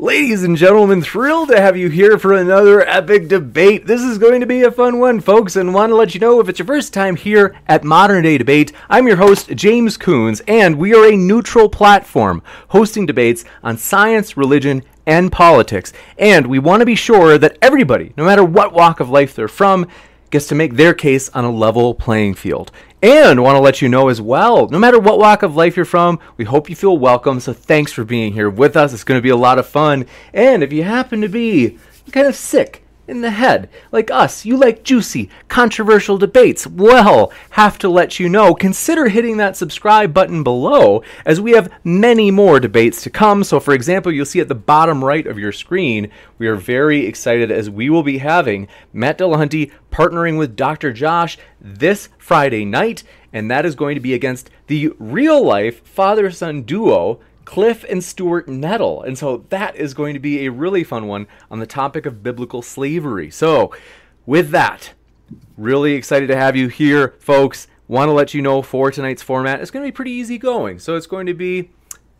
Ladies and gentlemen, thrilled to have you here for another epic debate. This is going to be a fun one, folks, and want to let you know if it's your first time here at Modern Day Debate, I'm your host, James Coons, and we are a neutral platform hosting debates on science, religion, and politics. And we want to be sure that everybody, no matter what walk of life they're from, gets to make their case on a level playing field. And want to let you know as well, no matter what walk of life you're from, we hope you feel welcome. So thanks for being here with us. It's going to be a lot of fun. And if you happen to be kind of sick, in the head. Like us, you like juicy, controversial debates. Well, have to let you know, consider hitting that subscribe button below as we have many more debates to come. So, for example, you'll see at the bottom right of your screen, we are very excited as we will be having Matt Dillahunty partnering with Dr. Josh this Friday night, and that is going to be against the real life father son duo Cliffe and Stuart Knechtle. And so that is going to be a really fun one on the topic of biblical slavery. So, with that, really excited to have you here, folks. Want to let you know for tonight's format, it's going to be pretty easy going. So, it's going to be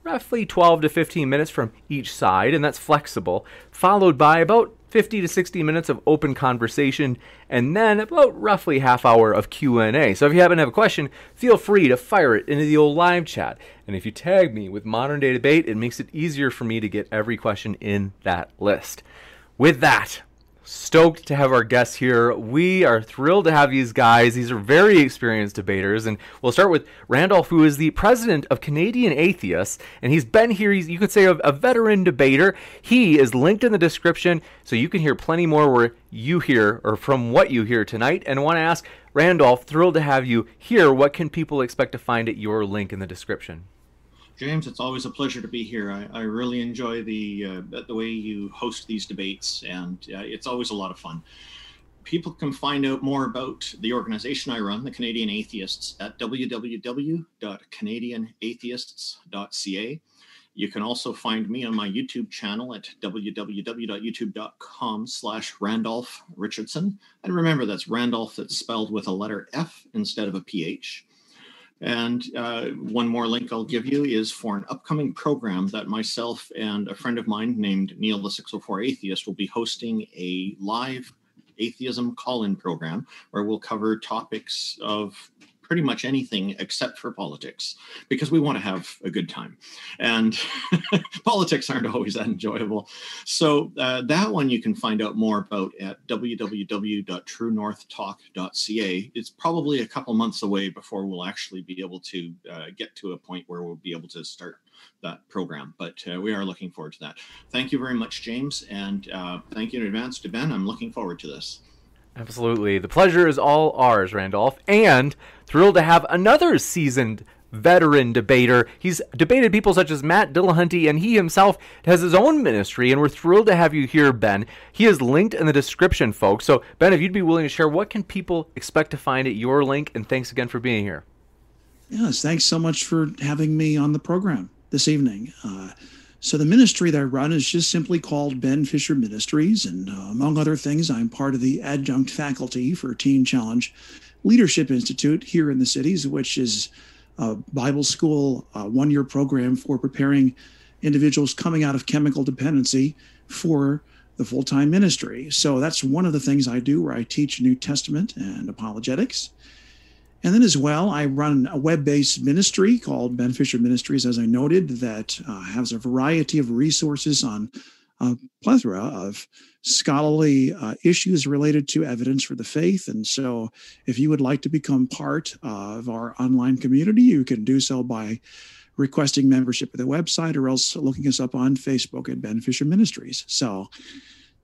roughly 12 to 15 minutes from each side, and that's flexible, followed by about 50 to 60 minutes of open conversation and then about roughly half hour of q&a so if you happen to have a question feel free to fire it into the old live chat. And if you tag me with modern day debate it makes it easier for me to get every question in that list. With that stoked to have our guests here. We are thrilled to have these guys. These are very experienced debaters. And we'll start with Randolph, who is the president of Canadian Atheists. And he's been here, he's, you could say, a, a veteran debater. He is linked in the description, so you can hear plenty more where you hear or from what you hear tonight. And I want to ask Randolph, thrilled to have you here. What can people expect to find at your link in the description? James, it's always a pleasure to be here. I, I really enjoy the uh, the way you host these debates, and uh, it's always a lot of fun. People can find out more about the organization I run, the Canadian Atheists, at www.canadianatheists.ca. You can also find me on my YouTube channel at www.youtube.com slash Randolph Richardson. And remember, that's Randolph that's spelled with a letter F instead of a PH. And uh, one more link I'll give you is for an upcoming program that myself and a friend of mine named Neil the 604 Atheist will be hosting a live atheism call in program where we'll cover topics of pretty much anything except for politics because we want to have a good time. And politics aren't always that enjoyable. So uh, that one you can find out more about at www.truenorthtalk.ca it's probably a couple months away before we'll actually be able to uh, get to a point where we'll be able to start that program but uh, we are looking forward to that. Thank you very much james and uh, thank you in advance to ben. I'm looking forward to this Absolutely. The pleasure is all ours, Randolph. And thrilled to have another seasoned veteran debater. He's debated people such as Matt Dillahunty, and he himself has his own ministry. And we're thrilled to have you here, Ben. He is linked in the description, folks. So, Ben, if you'd be willing to share, what can people expect to find at your link? And thanks again for being here. Yes, thanks so much for having me on the program this evening. Uh, So the ministry that I run is just simply called Ben Fisher Ministries. And uh, among other things, I'm part of the adjunct faculty for Teen Challenge Leadership Institute here in the cities, which is a Bible school one year program for preparing individuals coming out of chemical dependency for the full time ministry. So that's one of the things I do where I teach New Testament and apologetics. And then as well, I run a web based ministry called Ben Fisher Ministries, as I noted, that uh, has a variety of resources on a plethora of scholarly uh, issues related to evidence for the faith. And so, if you would like to become part of our online community, you can do so by requesting membership at the website or else looking us up on Facebook at Ben Fisher Ministries. So,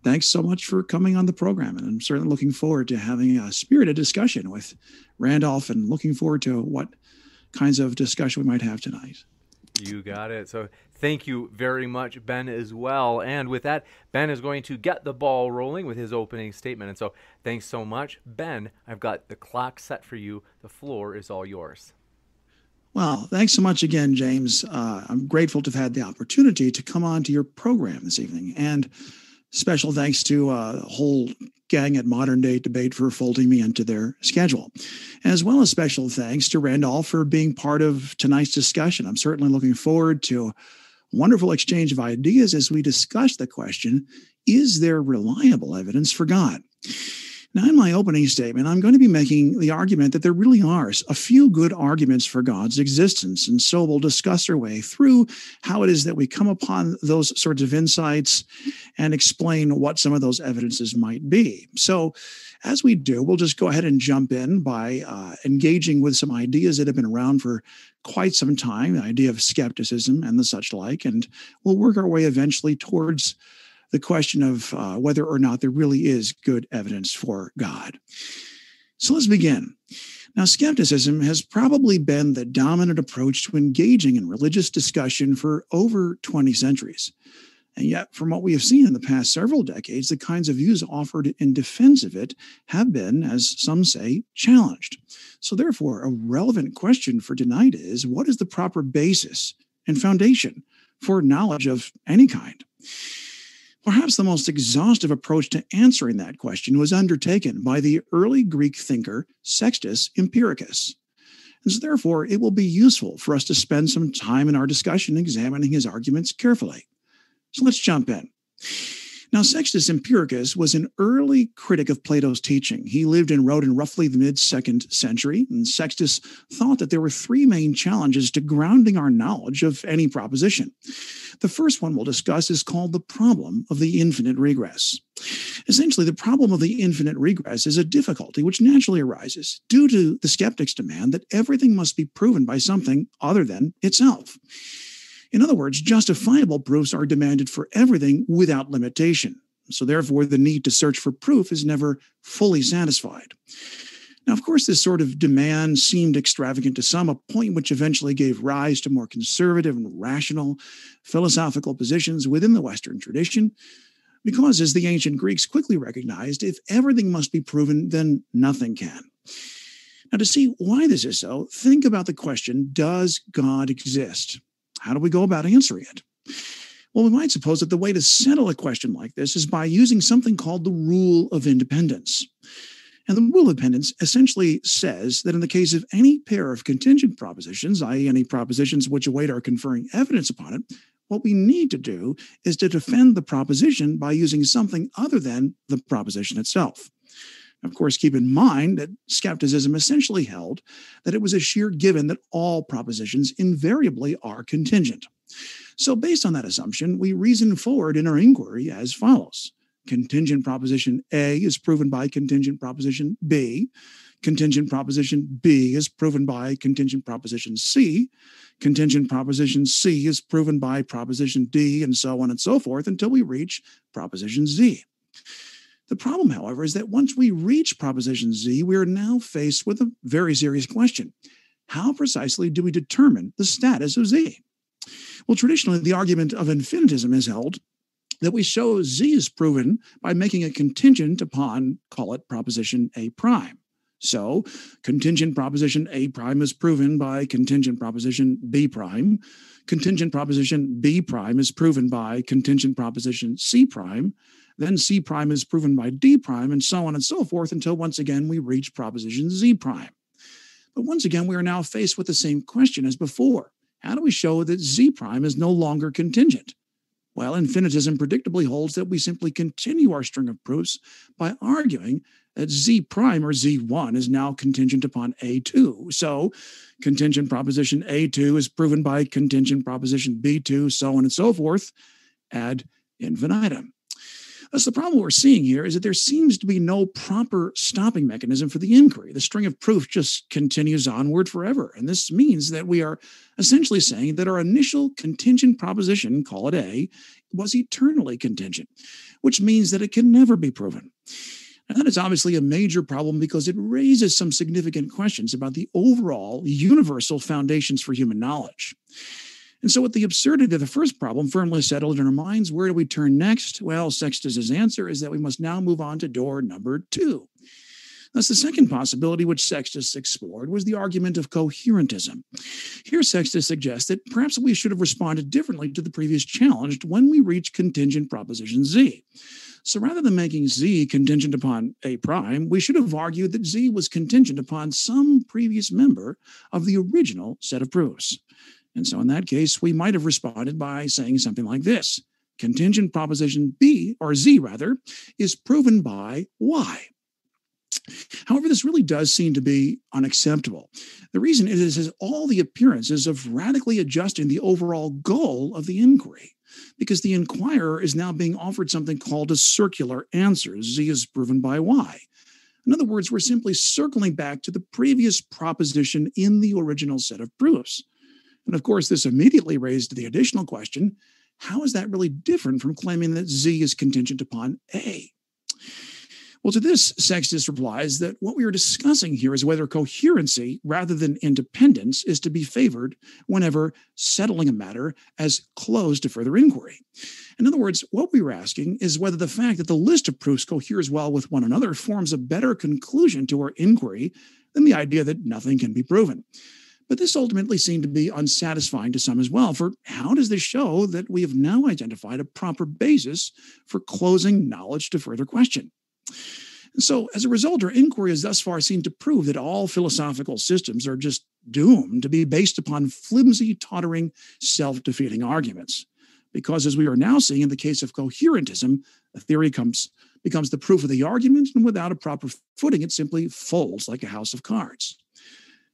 thanks so much for coming on the program. And I'm certainly looking forward to having a spirited discussion with Randolph and looking forward to what kinds of discussion we might have tonight. You got it. So thank you very much, Ben, as well. And with that, Ben is going to get the ball rolling with his opening statement. And so thanks so much. Ben, I've got the clock set for you. The floor is all yours. Well, thanks so much again, James. Uh, I'm grateful to have had the opportunity to come on to your program this evening. And special thanks to uh, a whole gang at Modern Day Debate for folding me into their schedule, as well as special thanks to Randolph for being part of tonight's discussion. I'm certainly looking forward to a wonderful exchange of ideas as we discuss the question is there reliable evidence for God? Now, in my opening statement, I'm going to be making the argument that there really are a few good arguments for God's existence. And so we'll discuss our way through how it is that we come upon those sorts of insights and explain what some of those evidences might be. So, as we do, we'll just go ahead and jump in by uh, engaging with some ideas that have been around for quite some time the idea of skepticism and the such like. And we'll work our way eventually towards the question of uh, whether or not there really is good evidence for God. So let's begin. Now, skepticism has probably been the dominant approach to engaging in religious discussion for over 20 centuries. And yet, from what we have seen in the past several decades, the kinds of views offered in defense of it have been, as some say, challenged. So, therefore, a relevant question for tonight is what is the proper basis and foundation for knowledge of any kind? Perhaps the most exhaustive approach to answering that question was undertaken by the early Greek thinker Sextus Empiricus. And so, therefore, it will be useful for us to spend some time in our discussion examining his arguments carefully. So, let's jump in. Now, Sextus Empiricus was an early critic of Plato's teaching. He lived and wrote in roughly the mid second century, and Sextus thought that there were three main challenges to grounding our knowledge of any proposition. The first one we'll discuss is called the problem of the infinite regress. Essentially, the problem of the infinite regress is a difficulty which naturally arises due to the skeptic's demand that everything must be proven by something other than itself. In other words, justifiable proofs are demanded for everything without limitation. So, therefore, the need to search for proof is never fully satisfied. Now, of course, this sort of demand seemed extravagant to some, a point which eventually gave rise to more conservative and rational philosophical positions within the Western tradition. Because, as the ancient Greeks quickly recognized, if everything must be proven, then nothing can. Now, to see why this is so, think about the question Does God exist? How do we go about answering it? Well, we might suppose that the way to settle a question like this is by using something called the rule of independence. And the rule of independence essentially says that in the case of any pair of contingent propositions, i.e., any propositions which await our conferring evidence upon it, what we need to do is to defend the proposition by using something other than the proposition itself. Of course, keep in mind that skepticism essentially held that it was a sheer given that all propositions invariably are contingent. So, based on that assumption, we reason forward in our inquiry as follows Contingent proposition A is proven by contingent proposition B. Contingent proposition B is proven by contingent proposition C. Contingent proposition C is proven by proposition D, and so on and so forth until we reach proposition Z. The problem, however, is that once we reach proposition Z, we are now faced with a very serious question. How precisely do we determine the status of Z? Well, traditionally, the argument of infinitism is held that we show Z is proven by making a contingent upon, call it proposition A prime. So, contingent proposition A prime is proven by contingent proposition B prime. Contingent proposition B prime is proven by contingent proposition C prime. Then C prime is proven by D prime, and so on and so forth until once again we reach proposition Z prime. But once again, we are now faced with the same question as before. How do we show that Z prime is no longer contingent? Well, infinitism predictably holds that we simply continue our string of proofs by arguing that Z prime or Z1 is now contingent upon A2. So contingent proposition A2 is proven by contingent proposition B2, so on and so forth ad infinitum. Thus, the problem we're seeing here is that there seems to be no proper stopping mechanism for the inquiry. The string of proof just continues onward forever. And this means that we are essentially saying that our initial contingent proposition, call it A, was eternally contingent, which means that it can never be proven. And that is obviously a major problem because it raises some significant questions about the overall universal foundations for human knowledge. And so, with the absurdity of the first problem firmly settled in our minds, where do we turn next? Well, Sextus's answer is that we must now move on to door number two. Thus, the second possibility which Sextus explored was the argument of coherentism. Here, Sextus suggests that perhaps we should have responded differently to the previous challenge when we reach contingent proposition Z. So rather than making Z contingent upon A prime, we should have argued that Z was contingent upon some previous member of the original set of proofs. And so in that case, we might have responded by saying something like this contingent proposition B, or Z rather, is proven by Y. However, this really does seem to be unacceptable. The reason is it has all the appearances of radically adjusting the overall goal of the inquiry, because the inquirer is now being offered something called a circular answer. Z is proven by Y. In other words, we're simply circling back to the previous proposition in the original set of proofs. And of course, this immediately raised the additional question how is that really different from claiming that Z is contingent upon A? Well, to this, Sextus replies that what we are discussing here is whether coherency rather than independence is to be favored whenever settling a matter as closed to further inquiry. In other words, what we were asking is whether the fact that the list of proofs coheres well with one another forms a better conclusion to our inquiry than the idea that nothing can be proven. But this ultimately seemed to be unsatisfying to some as well. For how does this show that we have now identified a proper basis for closing knowledge to further question? So, as a result, our inquiry has thus far seemed to prove that all philosophical systems are just doomed to be based upon flimsy, tottering, self defeating arguments. Because, as we are now seeing in the case of coherentism, a theory comes, becomes the proof of the argument, and without a proper footing, it simply folds like a house of cards.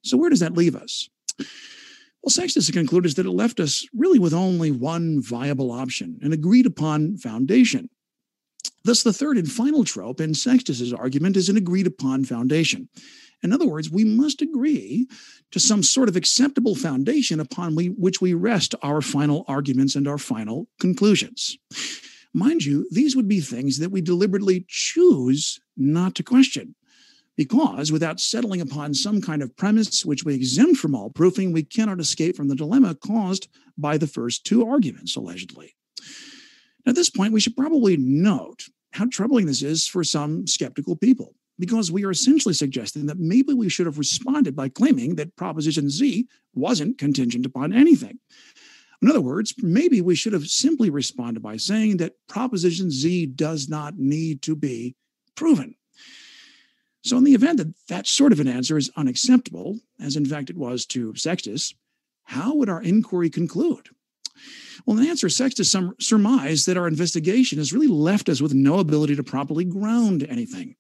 So, where does that leave us? Well, Sextus concluded that it left us really with only one viable option, an agreed upon foundation. Thus, the third and final trope in Sextus's argument is an agreed upon foundation. In other words, we must agree to some sort of acceptable foundation upon we, which we rest our final arguments and our final conclusions. Mind you, these would be things that we deliberately choose not to question because without settling upon some kind of premise which we exempt from all proofing, we cannot escape from the dilemma caused by the first two arguments, allegedly. At this point, we should probably note how troubling this is for some skeptical people, because we are essentially suggesting that maybe we should have responded by claiming that Proposition Z wasn't contingent upon anything. In other words, maybe we should have simply responded by saying that Proposition Z does not need to be proven. So, in the event that that sort of an answer is unacceptable, as in fact it was to Sextus, how would our inquiry conclude? Well, in answer, Sextus surmised that our investigation has really left us with no ability to properly ground anything.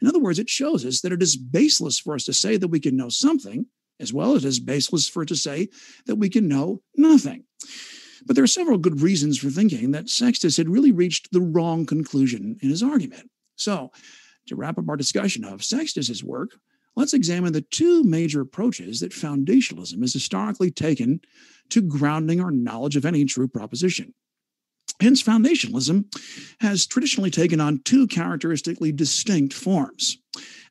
In other words, it shows us that it is baseless for us to say that we can know something, as well as it is baseless for it to say that we can know nothing. But there are several good reasons for thinking that Sextus had really reached the wrong conclusion in his argument. So, to wrap up our discussion of Sextus's work, let's examine the two major approaches that foundationalism has historically taken to grounding our knowledge of any true proposition. Hence, foundationalism has traditionally taken on two characteristically distinct forms.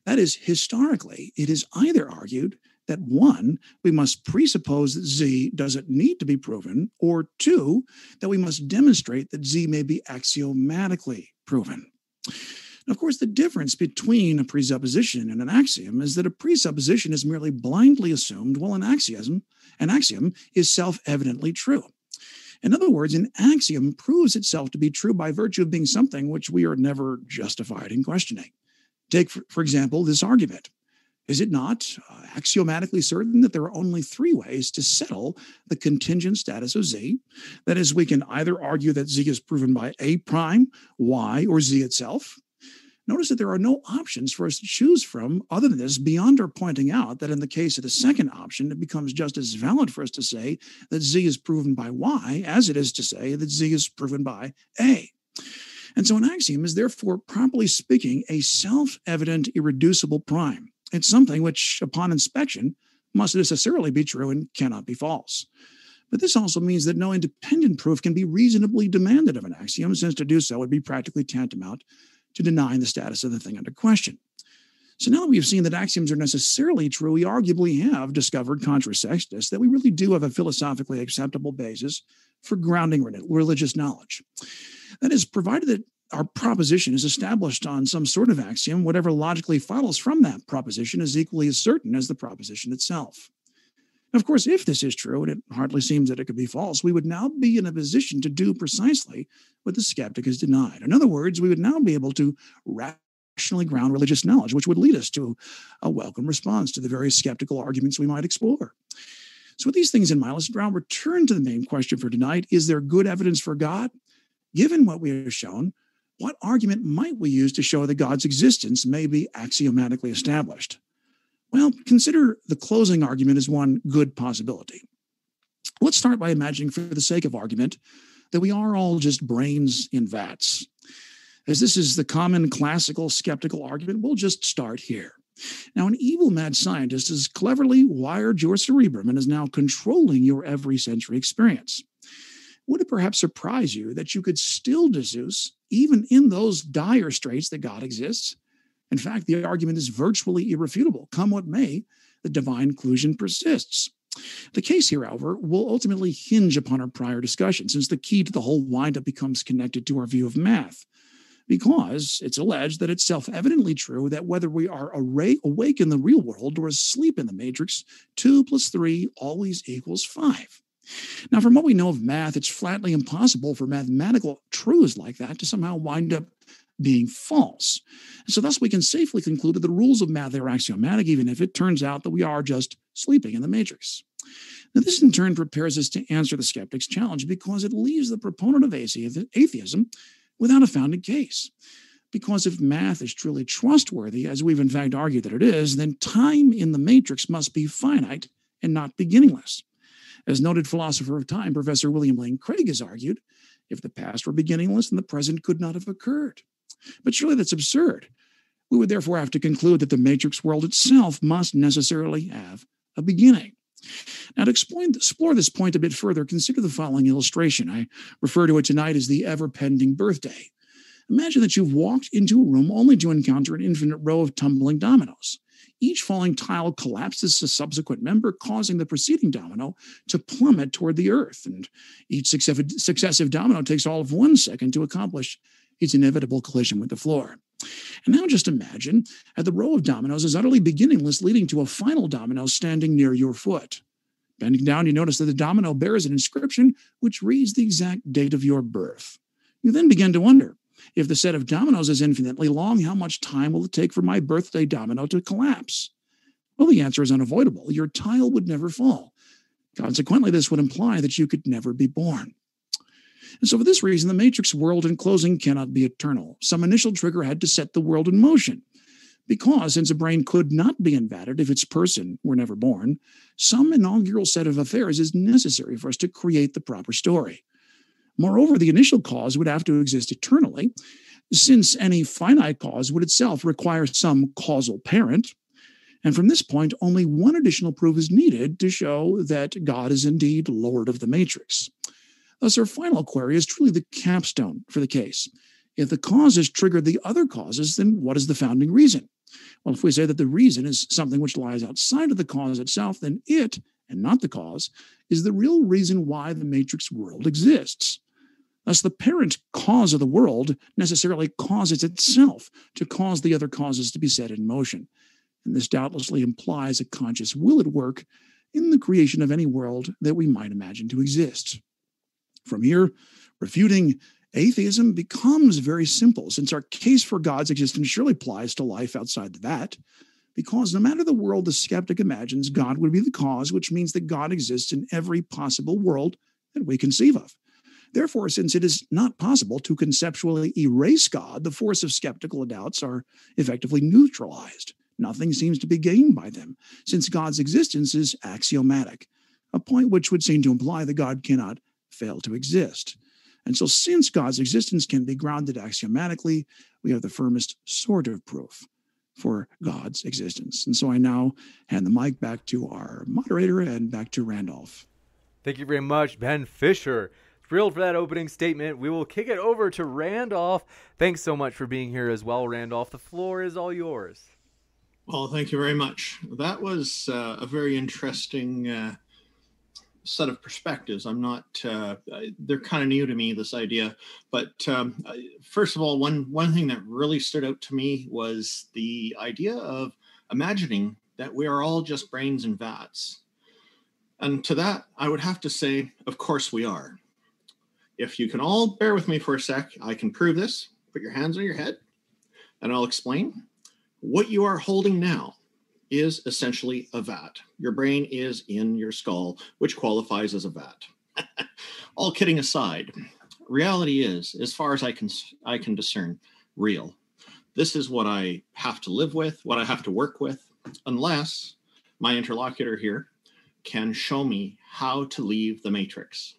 That is, historically, it is either argued that one, we must presuppose that Z doesn't need to be proven, or two, that we must demonstrate that Z may be axiomatically proven. Of course, the difference between a presupposition and an axiom is that a presupposition is merely blindly assumed, while an axiom, an axiom is self-evidently true. In other words, an axiom proves itself to be true by virtue of being something which we are never justified in questioning. Take, for, for example, this argument. Is it not uh, axiomatically certain that there are only three ways to settle the contingent status of Z? That is, we can either argue that Z is proven by A prime, Y, or Z itself. Notice that there are no options for us to choose from other than this, beyond our pointing out that in the case of the second option, it becomes just as valid for us to say that Z is proven by Y as it is to say that Z is proven by A. And so an axiom is therefore, properly speaking, a self evident irreducible prime. It's something which, upon inspection, must necessarily be true and cannot be false. But this also means that no independent proof can be reasonably demanded of an axiom, since to do so would be practically tantamount to denying the status of the thing under question. So now that we've seen that axioms are necessarily true, we arguably have discovered contra sextus that we really do have a philosophically acceptable basis for grounding religious knowledge. That is, provided that our proposition is established on some sort of axiom, whatever logically follows from that proposition is equally as certain as the proposition itself. Of course, if this is true, and it hardly seems that it could be false, we would now be in a position to do precisely what the skeptic has denied. In other words, we would now be able to rationally ground religious knowledge, which would lead us to a welcome response to the various skeptical arguments we might explore. So, with these things in mind, let's now return to the main question for tonight Is there good evidence for God? Given what we have shown, what argument might we use to show that God's existence may be axiomatically established? Well, consider the closing argument as one good possibility. Let's start by imagining, for the sake of argument, that we are all just brains in vats. As this is the common classical skeptical argument, we'll just start here. Now, an evil mad scientist has cleverly wired your cerebrum and is now controlling your every sensory experience. Would it perhaps surprise you that you could still deduce, even in those dire straits, that God exists? In fact, the argument is virtually irrefutable. Come what may, the divine inclusion persists. The case here, however, will ultimately hinge upon our prior discussion, since the key to the whole windup becomes connected to our view of math. Because it's alleged that it's self evidently true that whether we are awake in the real world or asleep in the matrix, 2 plus 3 always equals 5. Now, from what we know of math, it's flatly impossible for mathematical truths like that to somehow wind up being false. So, thus, we can safely conclude that the rules of math are axiomatic, even if it turns out that we are just sleeping in the matrix. Now, this in turn prepares us to answer the skeptic's challenge because it leaves the proponent of atheism without a founded case. Because if math is truly trustworthy, as we've in fact argued that it is, then time in the matrix must be finite and not beginningless. As noted philosopher of time, Professor William Lane Craig has argued, if the past were beginningless, then the present could not have occurred. But surely that's absurd. We would therefore have to conclude that the matrix world itself must necessarily have a beginning. Now, to explore this point a bit further, consider the following illustration. I refer to it tonight as the ever pending birthday. Imagine that you've walked into a room only to encounter an infinite row of tumbling dominoes. Each falling tile collapses a subsequent member, causing the preceding domino to plummet toward the earth. And each successive domino takes all of one second to accomplish its inevitable collision with the floor. And now just imagine that the row of dominoes is utterly beginningless, leading to a final domino standing near your foot. Bending down, you notice that the domino bears an inscription which reads the exact date of your birth. You then begin to wonder if the set of dominoes is infinitely long, how much time will it take for my birthday domino to collapse? Well, the answer is unavoidable. Your tile would never fall. Consequently, this would imply that you could never be born. And so, for this reason, the matrix world in closing cannot be eternal. Some initial trigger had to set the world in motion. Because, since a brain could not be invented if its person were never born, some inaugural set of affairs is necessary for us to create the proper story. Moreover, the initial cause would have to exist eternally, since any finite cause would itself require some causal parent. And from this point, only one additional proof is needed to show that God is indeed Lord of the Matrix. Uh, Thus, our final query is truly the capstone for the case. If the causes trigger the other causes, then what is the founding reason? Well, if we say that the reason is something which lies outside of the cause itself, then it, and not the cause, is the real reason why the matrix world exists. Thus, the parent cause of the world necessarily causes itself to cause the other causes to be set in motion. And this doubtlessly implies a conscious will at work in the creation of any world that we might imagine to exist. From here, refuting atheism becomes very simple, since our case for God's existence surely applies to life outside the vat. Because no matter the world the skeptic imagines, God would be the cause, which means that God exists in every possible world that we conceive of. Therefore, since it is not possible to conceptually erase God, the force of skeptical doubts are effectively neutralized. Nothing seems to be gained by them, since God's existence is axiomatic, a point which would seem to imply that God cannot fail to exist. And so, since God's existence can be grounded axiomatically, we have the firmest sort of proof for God's existence. And so I now hand the mic back to our moderator and back to Randolph. Thank you very much, Ben Fisher. Thrilled for that opening statement. We will kick it over to Randolph. Thanks so much for being here as well, Randolph. The floor is all yours. Well, thank you very much. That was uh, a very interesting uh, set of perspectives. I'm not; uh, they're kind of new to me. This idea, but um, first of all, one one thing that really stood out to me was the idea of imagining that we are all just brains and vats. And to that, I would have to say, of course we are. If you can all bear with me for a sec, I can prove this. Put your hands on your head, and I'll explain. What you are holding now is essentially a vat. Your brain is in your skull, which qualifies as a vat. All kidding aside, reality is, as far as I can I can discern, real. This is what I have to live with, what I have to work with, unless my interlocutor here can show me how to leave the matrix.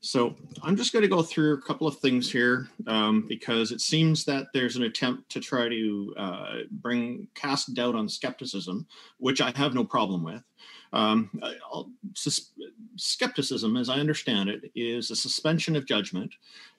So I'm just going to go through a couple of things here um, because it seems that there's an attempt to try to uh, bring cast doubt on skepticism, which I have no problem with. Um, sus- skepticism, as I understand it, is a suspension of judgment,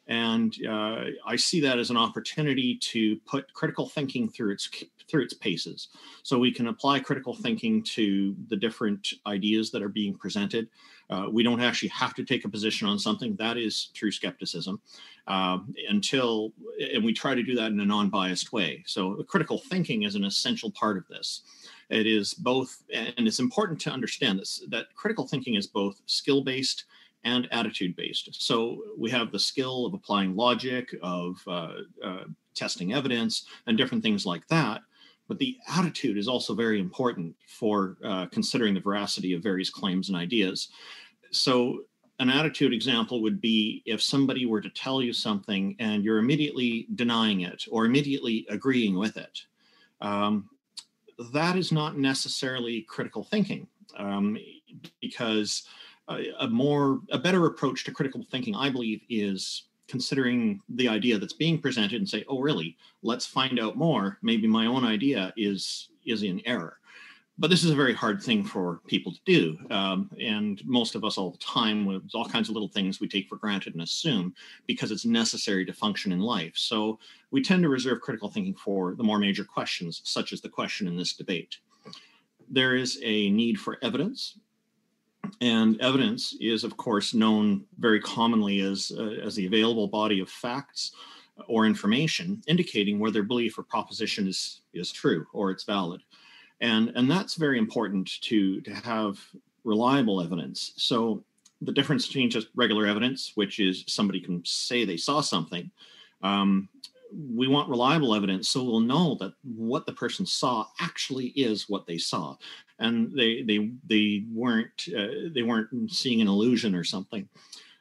and uh, I see that as an opportunity to put critical thinking through its through its paces. So we can apply critical thinking to the different ideas that are being presented. Uh, we don't actually have to take a position on something. That is true skepticism. Uh, until, and we try to do that in a non biased way. So critical thinking is an essential part of this. It is both, and it's important to understand this that critical thinking is both skill based and attitude based. So we have the skill of applying logic, of uh, uh, testing evidence, and different things like that but the attitude is also very important for uh, considering the veracity of various claims and ideas. So, an attitude example would be if somebody were to tell you something and you're immediately denying it or immediately agreeing with it. Um, that is not necessarily critical thinking um, because a, a more a better approach to critical thinking i believe is considering the idea that's being presented and say, oh, really? Let's find out more. Maybe my own idea is is in error. But this is a very hard thing for people to do. Um, and most of us all the time, with all kinds of little things we take for granted and assume because it's necessary to function in life. So we tend to reserve critical thinking for the more major questions, such as the question in this debate. There is a need for evidence and evidence is, of course, known very commonly as, uh, as the available body of facts or information indicating whether belief or proposition is, is true or it's valid. And, and that's very important to, to have reliable evidence. So the difference between just regular evidence, which is somebody can say they saw something, um, we want reliable evidence so we'll know that what the person saw actually is what they saw. And they they they weren't uh, they weren't seeing an illusion or something.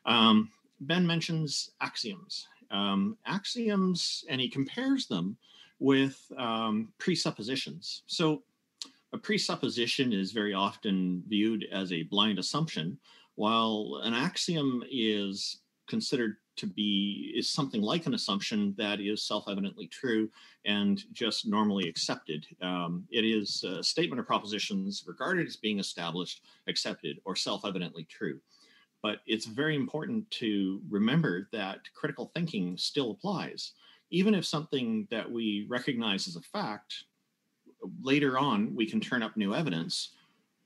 Um, ben mentions axioms. Um, axioms and he compares them with um, presuppositions. So a presupposition is very often viewed as a blind assumption while an axiom is considered to be is something like an assumption that is self-evidently true and just normally accepted. Um, it is a statement of propositions regarded as being established, accepted, or self-evidently true. But it's very important to remember that critical thinking still applies. Even if something that we recognize as a fact, later on we can turn up new evidence,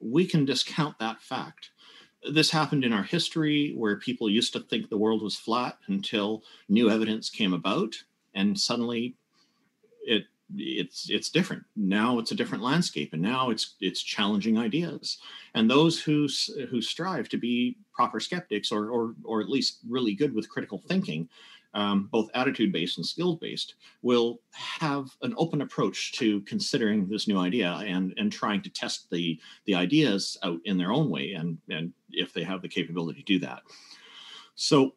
we can discount that fact this happened in our history where people used to think the world was flat until new evidence came about and suddenly it it's it's different. Now it's a different landscape and now it's it's challenging ideas. And those who who strive to be proper skeptics or or or at least really good with critical thinking um, both attitude based and skills based will have an open approach to considering this new idea and and trying to test the the ideas out in their own way and and if they have the capability to do that so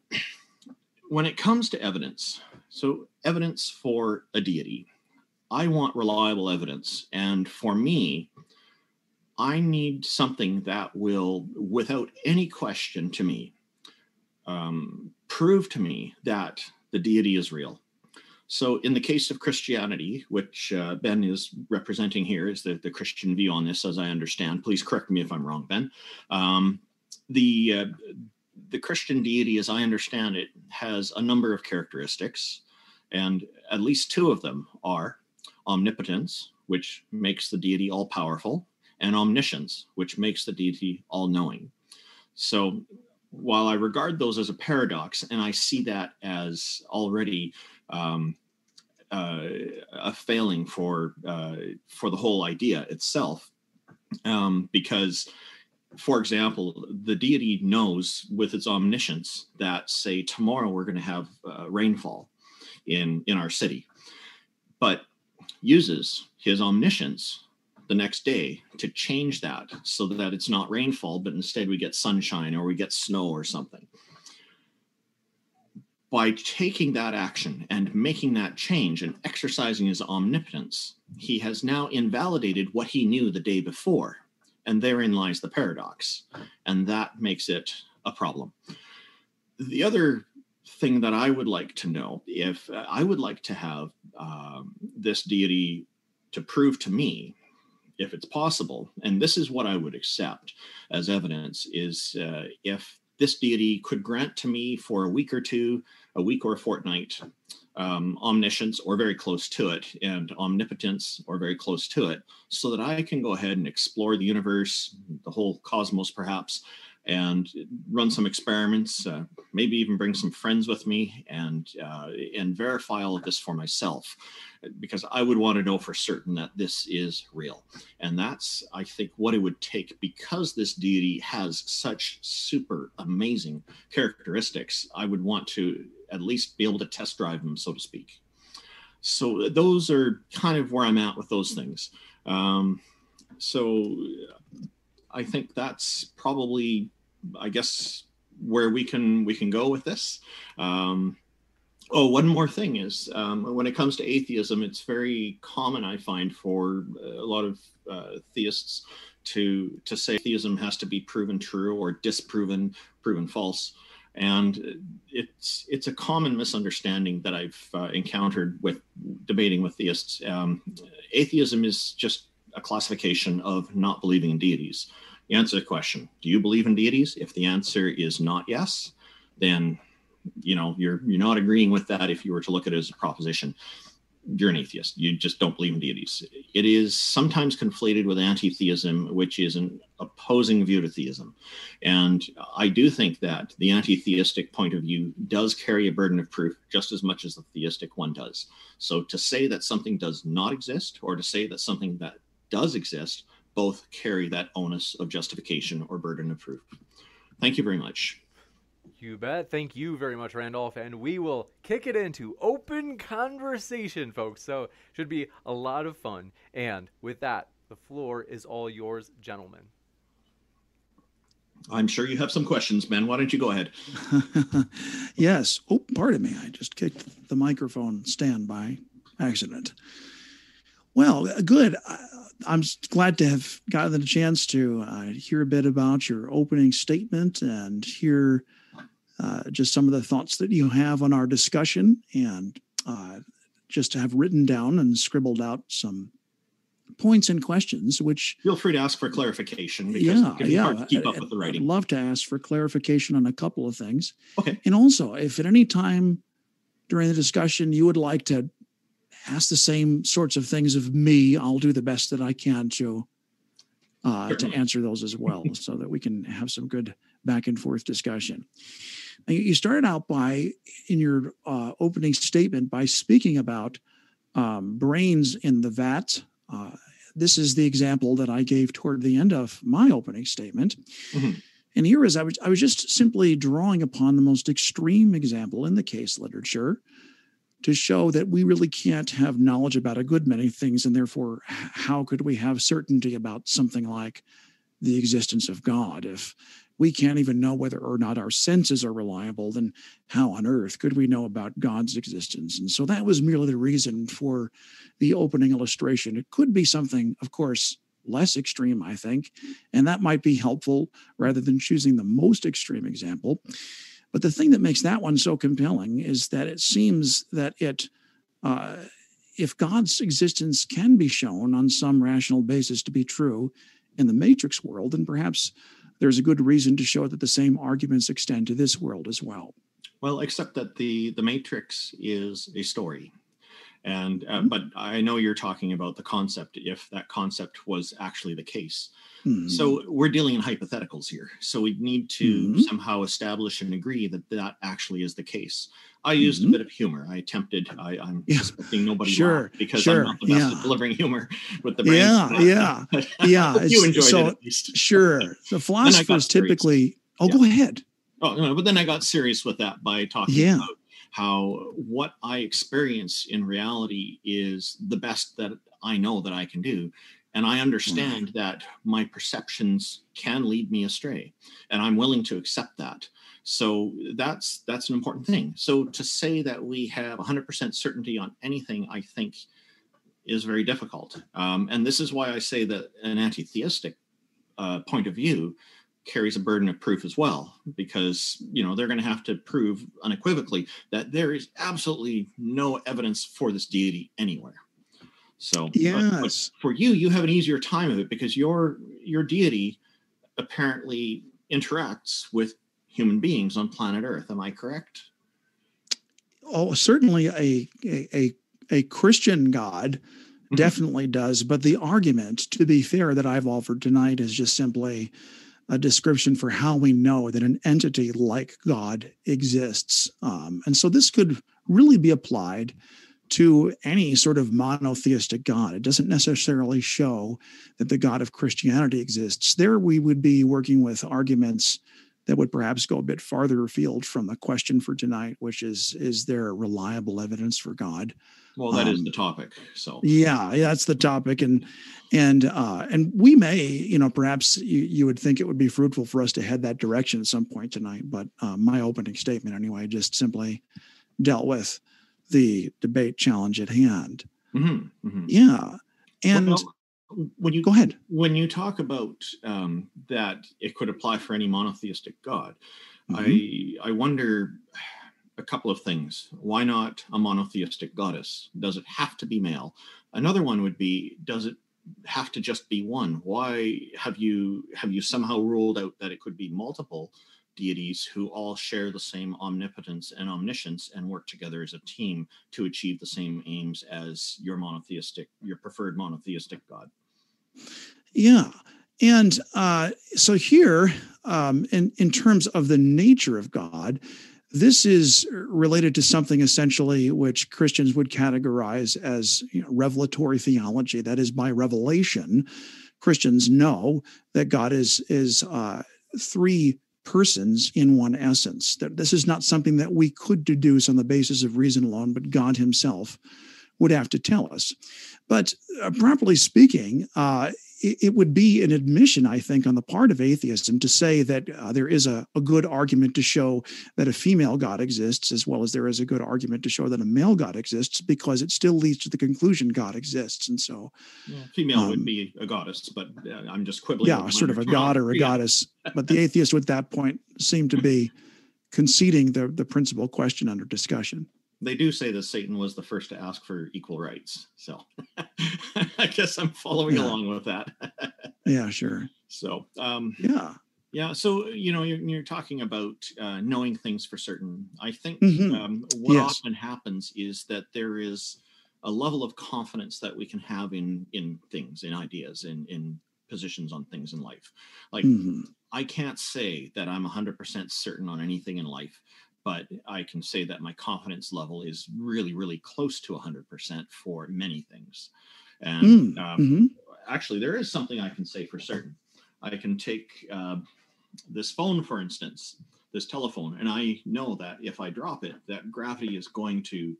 when it comes to evidence so evidence for a deity I want reliable evidence. And for me, I need something that will, without any question to me, um, prove to me that the deity is real. So, in the case of Christianity, which uh, Ben is representing here, is the, the Christian view on this, as I understand. Please correct me if I'm wrong, Ben. Um, the uh, the Christian deity, as I understand it, has a number of characteristics, and at least two of them are omnipotence, which makes the deity all powerful, and omniscience, which makes the deity all knowing. So while I regard those as a paradox, and I see that as already um, uh, a failing for uh, for the whole idea itself, um, because, for example, the deity knows with its omniscience that, say, tomorrow we're going to have uh, rainfall in in our city, but uses his omniscience the next day to change that so that it's not rainfall, but instead we get sunshine or we get snow or something. By taking that action and making that change and exercising his omnipotence, he has now invalidated what he knew the day before. And therein lies the paradox. And that makes it a problem. The other thing that I would like to know if uh, I would like to have um, this deity to prove to me, if it's possible, and this is what I would accept as evidence, is uh, if this deity could grant to me for a week or two, a week or a fortnight, um, omniscience or very close to it, and omnipotence or very close to it, so that I can go ahead and explore the universe, the whole cosmos, perhaps, and run some experiments, uh, maybe even bring some friends with me and uh, and verify all of this for myself, because I would want to know for certain that this is real, and that's I think what it would take because this deity has such super amazing characteristics. I would want to at least be able to test drive them, so to speak. So those are kind of where I'm at with those things. Um, so I think that's probably I guess where we can we can go with this. Um, oh, one more thing is um, when it comes to atheism, it's very common I find for a lot of uh, theists to to say theism has to be proven true or disproven, proven false. And it's it's a common misunderstanding that I've uh, encountered with debating with theists. Um, atheism is just a classification of not believing in deities answer the question do you believe in deities? If the answer is not yes then you know you're you're not agreeing with that if you were to look at it as a proposition. You're an atheist. You just don't believe in deities. It is sometimes conflated with anti-theism which is an opposing view to theism. And i do think that the anti-theistic point of view does carry a burden of proof just as much as the theistic one does. So to say that something does not exist or to say that something that does exist both carry that onus of justification or burden of proof. Thank you very much. You bet. Thank you very much, Randolph. And we will kick it into open conversation, folks. So, should be a lot of fun. And with that, the floor is all yours, gentlemen. I'm sure you have some questions, Ben. Why don't you go ahead? yes. Oh, pardon me. I just kicked the microphone stand by accident. Well, good. I'm glad to have gotten the chance to uh, hear a bit about your opening statement and hear uh, just some of the thoughts that you have on our discussion, and uh, just to have written down and scribbled out some points and questions. Which feel free to ask for clarification. Because yeah, yeah. keep up with the writing. I'd love to ask for clarification on a couple of things. Okay. And also, if at any time during the discussion you would like to ask the same sorts of things of me, I'll do the best that I can to uh, to answer those as well, so that we can have some good back and forth discussion. You started out by, in your uh, opening statement, by speaking about um, brains in the vat. Uh, this is the example that I gave toward the end of my opening statement. Mm-hmm. And here is I was I was just simply drawing upon the most extreme example in the case literature to show that we really can't have knowledge about a good many things, and therefore, how could we have certainty about something like the existence of God if we can't even know whether or not our senses are reliable, then how on earth could we know about God's existence? And so that was merely the reason for the opening illustration. It could be something, of course, less extreme, I think, and that might be helpful rather than choosing the most extreme example. But the thing that makes that one so compelling is that it seems that it, uh, if God's existence can be shown on some rational basis to be true in the matrix world, then perhaps there's a good reason to show that the same arguments extend to this world as well. Well, except that the the Matrix is a story, and uh, mm-hmm. but I know you're talking about the concept. If that concept was actually the case, mm-hmm. so we're dealing in hypotheticals here. So we need to mm-hmm. somehow establish and agree that that actually is the case. I used a mm-hmm. bit of humor. I attempted. I, am yeah. expecting nobody sure. because sure. I'm not the best yeah. at delivering humor with the brain. Yeah, yeah, yeah. you enjoyed so, it at least. Sure. The philosophers typically. Oh, yeah. go ahead. Oh no, but then I got serious with that by talking yeah. about how what I experience in reality is the best that I know that I can do. And I understand that my perceptions can lead me astray. And I'm willing to accept that. So that's that's an important thing. So to say that we have 100% certainty on anything, I think, is very difficult. Um, and this is why I say that an anti-theistic uh, point of view carries a burden of proof as well, because you know they're going to have to prove unequivocally that there is absolutely no evidence for this deity anywhere. So yes. But, but for you, you have an easier time of it because your your deity apparently interacts with human beings on planet Earth. Am I correct? Oh, certainly a a a Christian God mm-hmm. definitely does. But the argument, to be fair, that I've offered tonight is just simply a description for how we know that an entity like God exists. Um, and so this could really be applied to any sort of monotheistic God. It doesn't necessarily show that the God of Christianity exists. There we would be working with arguments that would perhaps go a bit farther afield from the question for tonight, which is is there reliable evidence for God? Well, that um, is the topic. So yeah, yeah, that's the topic, and and uh, and we may, you know, perhaps you, you would think it would be fruitful for us to head that direction at some point tonight. But uh, my opening statement, anyway, just simply dealt with the debate challenge at hand. Mm-hmm, mm-hmm. Yeah, and. Well, when you go ahead when you talk about um, that it could apply for any monotheistic god mm-hmm. i i wonder a couple of things why not a monotheistic goddess does it have to be male another one would be does it have to just be one why have you have you somehow ruled out that it could be multiple deities who all share the same omnipotence and omniscience and work together as a team to achieve the same aims as your monotheistic, your preferred monotheistic God. Yeah. And uh, so here, um, in, in terms of the nature of God, this is related to something essentially which Christians would categorize as you know, revelatory theology. That is, by revelation, Christians know that God is is uh, three persons in one essence. That this is not something that we could deduce on the basis of reason alone, but God Himself would have to tell us. But uh, properly speaking, uh, it, it, would be an admission, I think, on the part of atheism to say that uh, there is a, a, good argument to show that a female God exists, as well as there is a good argument to show that a male God exists, because it still leads to the conclusion God exists. And so, yeah, female um, would be a goddess, but uh, I'm just quibbling. Yeah, sort of a god or a yeah. goddess. But the atheist at that point seemed to be conceding the, the principal question under discussion they do say that Satan was the first to ask for equal rights. So I guess I'm following yeah. along with that. yeah, sure. So, um, yeah. Yeah. So, you know, you're, you're talking about uh, knowing things for certain. I think mm-hmm. um, what yes. often happens is that there is a level of confidence that we can have in in things, in ideas, in in positions on things in life. Like mm-hmm. I can't say that I'm 100% certain on anything in life, but I can say that my confidence level is really, really close to 100% for many things. And Mm, um, mhm. actually, there is something I can say for certain. I can take uh, this phone, for instance, this telephone, and I know that if I drop it, that gravity is going to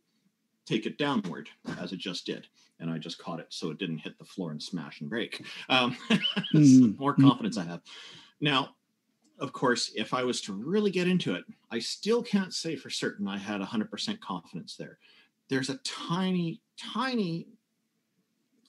take it downward as it just did. And I just caught it so it didn't hit the floor and smash and break. Um, Mhm. more confidence I have. Now, of course, if I was to really get into it, I still can't say for certain I had 100% confidence there. There's a tiny, tiny,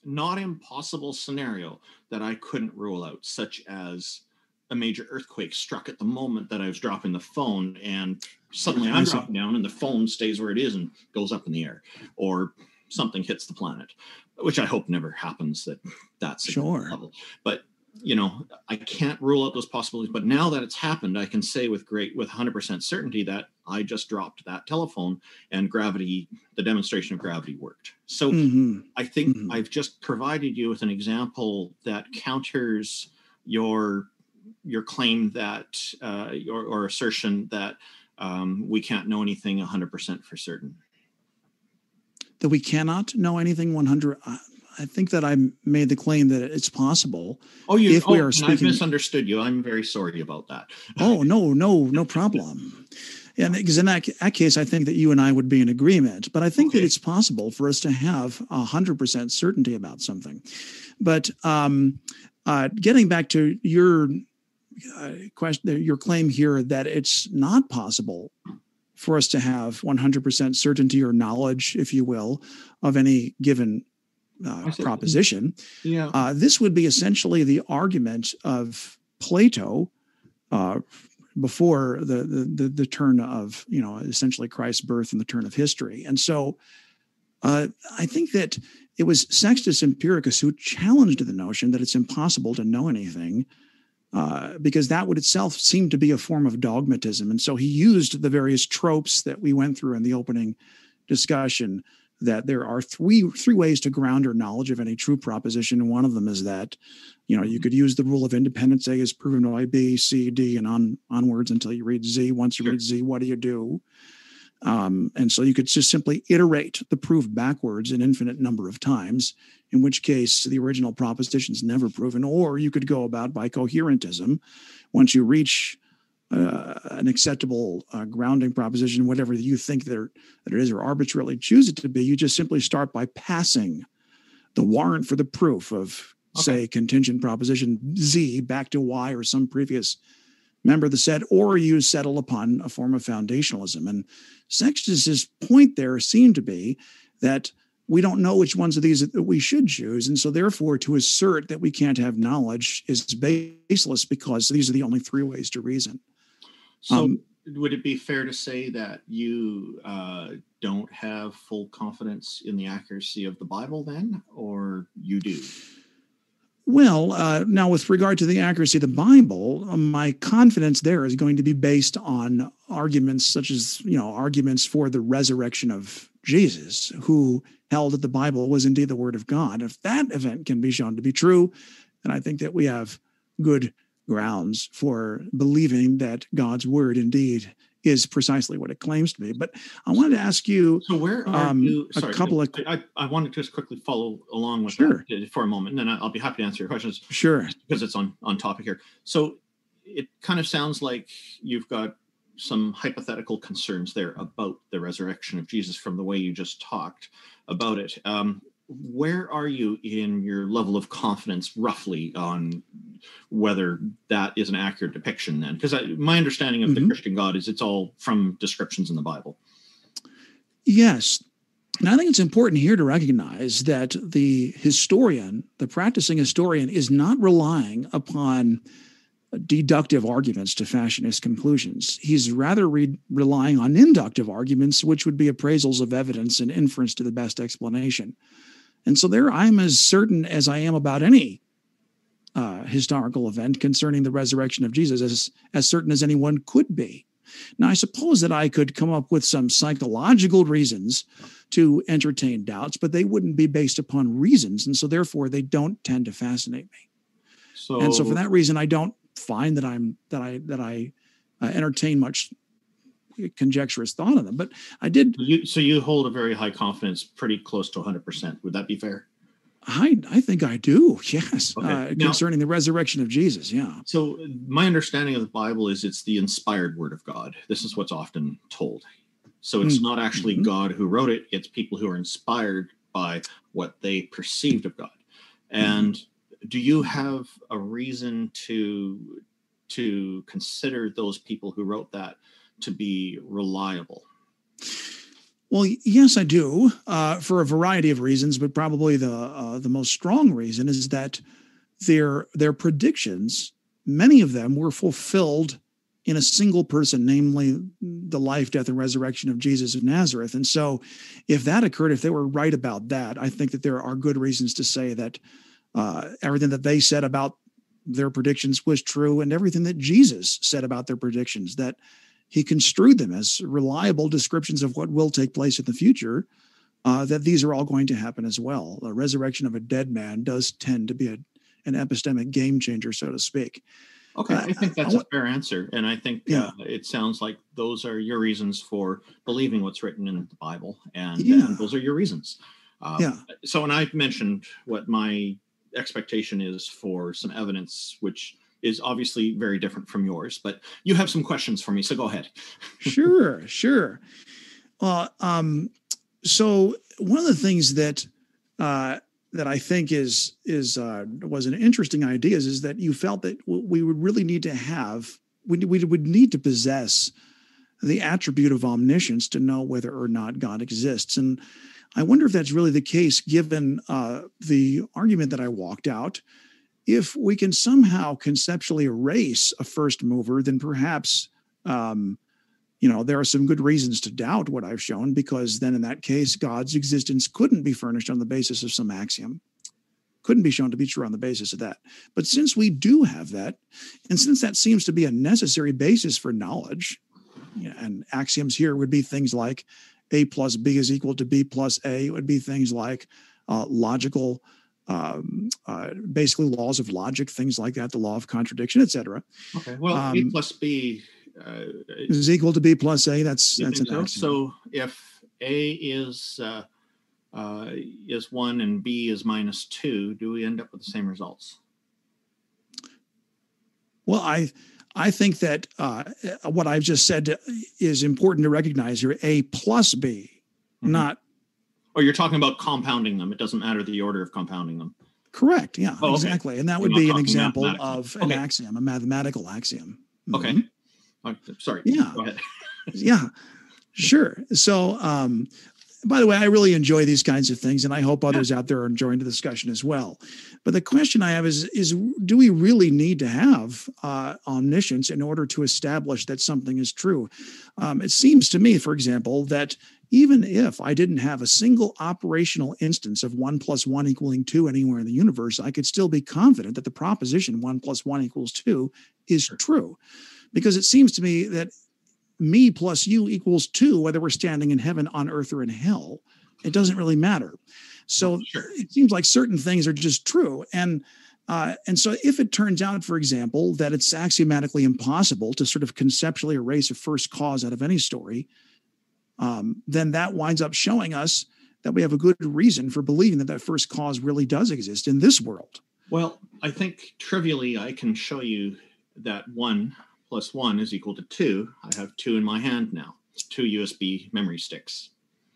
not impossible scenario that I couldn't rule out, such as a major earthquake struck at the moment that I was dropping the phone, and suddenly I'm dropping down and the phone stays where it is and goes up in the air, or something hits the planet, which I hope never happens. That that's Sure. level, but you know i can't rule out those possibilities but now that it's happened i can say with great with 100% certainty that i just dropped that telephone and gravity the demonstration of gravity worked so Mhm. i think Mhm. i've just provided you with an example that counters your your claim that uh, or, or assertion that um, we can't know anything 100% for certain That we cannot know anything 100. I, I think that I made the claim that it's possible. oh you If we oh, are and i've speaking- misunderstood you i'm very sorry about that Oh no, no, no problem. And because in that, that case, I think that you and I would be in agreement. But I think that it's possible for us to have a hundred percent certainty about something. But um, uh, getting back to your uh, question, your claim here that it's not possible for us to have 100% certainty or knowledge, if you will, of any given uh, see. proposition. yeah Uh, this would be essentially the argument of Plato uh, before the, the the the turn of you know essentially Christ's birth and the turn of history. And so uh, I think that it was Sextus Empiricus who challenged the notion that it's impossible to know anything. Uh, because that would itself seem to be a form of dogmatism. And so he used the various tropes that we went through in the opening discussion that there are three three ways to ground your knowledge of any true proposition. And one of them is that, you know, you could use the rule of independence. A is proven by B, C, D, and on onwards until you read Z. Once you Sure. read Z, what do you do? Um, and so you could just simply iterate the proof backwards an infinite number of times, in which case the original proposition is never proven. Or you could go about by coherentism. Once you reach uh, an acceptable uh, grounding proposition, whatever you think that, that it is, or arbitrarily choose it to be, you just simply start by passing the warrant for the proof of, say, contingent proposition Z back to Y or some previous member of the set, or you settle upon a form of foundationalism. And Sextus's point there seemed to be that we don't know which ones of these that we should choose. And so, therefore, to assert that we can't have knowledge is baseless because these are the only three ways to reason. So, Um, would it be fair to say that you uh, don't have full confidence in the accuracy of the Bible, then, or you do? Well, uh, now with regard to the accuracy of the Bible, my confidence there is going to be based on arguments such as, you know, arguments for the resurrection of Jesus, who held that the Bible was indeed the Word of God. If that event can be shown to be true, then I think that we have good grounds for believing that God's Word indeed is precisely what it claims to be. But I wanted to ask you So, where are Um, you? a couple of- I, I want to just quickly follow along with Sure. that uh, for a moment, and then I'll be happy to answer your questions sure. because it's on on topic here. So, it kind of sounds like you've got some hypothetical concerns there about the resurrection of Jesus from the way you just talked about it. Um, where are you in your level of confidence, roughly, on whether that is an accurate depiction? Then, because my understanding of the Mhm. Christian God is it's all from descriptions in the Bible. Yes. And I think it's important here to recognize that the historian, the practicing historian, is not relying upon deductive arguments to fashion his conclusions. He's rather re- relying on inductive arguments, which would be appraisals of evidence and inference to the best explanation. And so there I'm as certain as I am about any uh, historical event concerning the resurrection of Jesus, as, as certain as anyone could be. Now, I suppose that I could come up with some psychological reasons to entertain doubts, but they wouldn't be based upon reasons. And so, therefore, they don't tend to fascinate me. So, And so, for that reason, I don't find that I'm that I that I uh, entertain much conjecturous thought on them. But I did. You, so you hold a very high confidence, pretty close to 100%. Would that be fair? I, I think I do. Yes. Okay. Uh, Now- concerning the resurrection of Jesus. Yeah. So my understanding of the Bible is it's the inspired word of God. This is what's often told. So it's Mm. not actually Mhm. God who wrote it, it's people who are inspired by what they perceived of God. Mm-hmm. And do you have a reason to to consider those people who wrote that to be reliable? Well, yes, I do, uh, for a variety of reasons, but probably the uh, the most strong reason is that their their predictions, many of them, were fulfilled in a single person, namely the life, death, and resurrection of Jesus of Nazareth. And so, if that occurred, if they were right about that, I think that there are good reasons to say that uh, everything that they said about their predictions was true, and everything that Jesus said about their predictions that he construed them as reliable descriptions of what will take place in the future, uh, that these are all going to happen as well. The resurrection of a dead man does tend to be a, an epistemic game changer, so to speak. Okay, Uh, I think that's a fair answer, and I think Yeah. uh, it sounds like those are your reasons for believing what's written in the Bible, and, Yeah. and those are your reasons. Uh, Yeah. So, and I've mentioned what my expectation is for some evidence, which is obviously very different from yours. But you have some questions for me, so go ahead. sure, sure. Um, so one of the things that uh, that I think is is uh, was an interesting idea is, is that you felt that we would really need to have we we would need to possess the attribute of omniscience to know whether or not God exists, and I wonder if that's really the case given uh, the argument that I walked out. If we can somehow conceptually erase a first mover, then perhaps um, you know, there are some good reasons to doubt what I've shown because then in that case, God's existence couldn't be furnished on the basis of some axiom, couldn't be shown to be true on the basis of that. But since we do have that, and since that seems to be a necessary basis for knowledge, and axioms here would be things like A plus B is equal to B plus A, it would be things like uh, logical. Um, uh, basically, laws of logic, things like that, the law of contradiction, et cetera, Okay. Well, A Um, plus B. Uh, is equal to B plus A. That's that's so? axiom. So if A is uh, uh, is one and B is minus two, do we end up with the same results? Well, I I think that uh, what I've just said is important to recognize here. A plus B, Mhm. not Or you're talking about compounding them. It doesn't matter the order of compounding them. correct. Yeah, Oh, okay. exactly. And that would be an example of an Okay. axiom, a mathematical axiom. Okay. Mhm. Oh, sorry. Yeah. Go ahead. yeah, sure. So, um, by the way, I really enjoy these kinds of things, and I hope others out there are enjoying the discussion as well. But the question I have is: is do we really need to have uh, omniscience in order to establish that something is true? Um, it seems to me, for example, that even if I didn't have a single operational instance of one plus one equaling two anywhere in the universe, I could still be confident that the proposition one plus one equals two is true. Because it seems to me that me plus you equals two, whether we're standing in heaven, on earth, or in hell. It doesn't really matter. So Sure. it seems like certain things are just true. And uh, and so if it turns out, for example, that it's axiomatically impossible to sort of conceptually erase a first cause out of any story, um, then that winds up showing us that we have a good reason for believing that that first cause really does exist in this world. Well, I think trivially, I can show you that one plus one is equal to two. I have two in my hand now. Two USB memory sticks.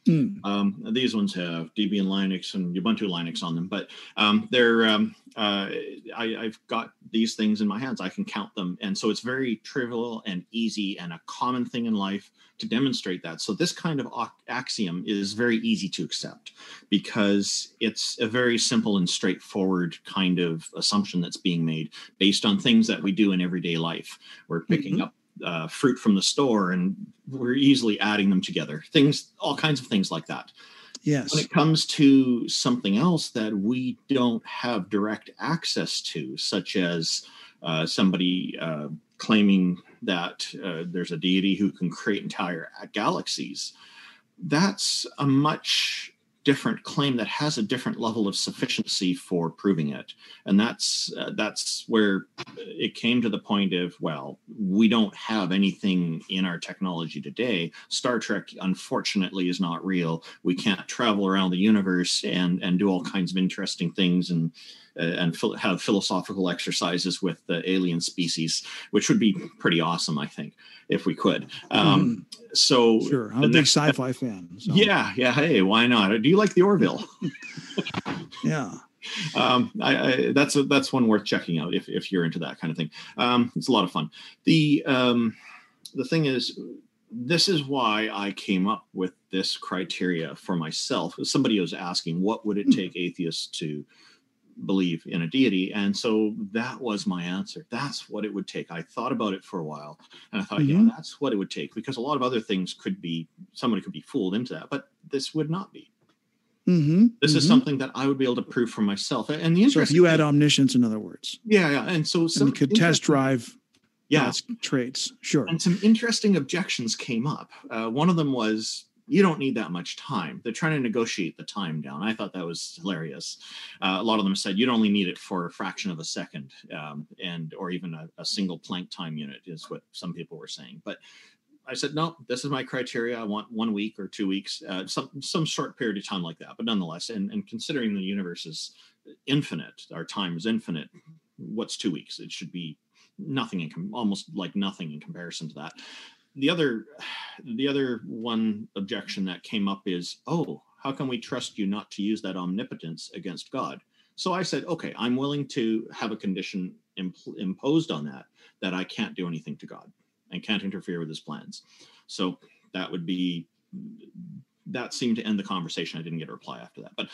Hmm. Um, these ones have Debian Linux and Ubuntu Linux on them, but um, they're um, uh, I, I've got these things in my hands. I can count them, and so it's very trivial and easy and a common thing in life to demonstrate that. So this kind of axiom is very easy to accept because it's a very simple and straightforward kind of assumption that's being made based on things that we do in everyday life. We're picking Mhm. up uh, fruit from the store and we're easily adding them together. Things, all kinds of things like that. Yes. When it comes to something else that we don't have direct access to, such as uh, somebody uh, claiming that uh, there's a deity who can create entire galaxies, that's a much different claim that has a different level of sufficiency for proving it. And that's uh, that's where it came to the point of well we don't have anything in our technology today. Star trek unfortunately is not real. We can't travel around the universe and and do all kinds of interesting things. And uh, and have philosophical exercises with the alien species, which would be pretty awesome, I think, if we could. Um, mm. So, sure, I'm a big sci-fi fan. So. Yeah, yeah. Hey, why not? Do you like the Orville? yeah. Um, I, I, that's a, that's one worth checking out if, if you're into that kind of thing. Um, it's a lot of fun. The um, the thing is, this is why I came up with this criteria for myself. Somebody was asking, what would it hmm. take atheists to believe in a deity. And so that was my answer. That's what it would take. I thought about it for a while and I thought, mm-hmm. yeah, that's what it would take because a lot of other things could be, somebody could be fooled into that, but this would not be. Mm-hmm. This mm-hmm. is something that I would be able to prove for myself. And the interesting, so if you had omniscience, in other words, yeah, yeah, and so some and could test drive, yeah, traits, sure. And some interesting objections came up. Uh, one of them was you don't need that much time. They're trying to negotiate the time down. I thought that was hilarious. Uh, a lot of them said you'd only need it for a fraction of a second, um, and or even a, a, single Planck time unit is what some people were saying. But I said no. This is my criteria. I want one week or two weeks, uh, some some short period of time like that. But nonetheless, and, and considering the universe is infinite, our time is infinite. What's two weeks? It should be nothing in com- almost like nothing in comparison to that the other the other one objection that came up is oh how can we trust you not to use that omnipotence against god? So i said okay i'm willing to have a condition imp- imposed on that that i can't do anything to god and can't interfere with his plans. So that would be that seemed to end the conversation. I didn't get a reply after that. But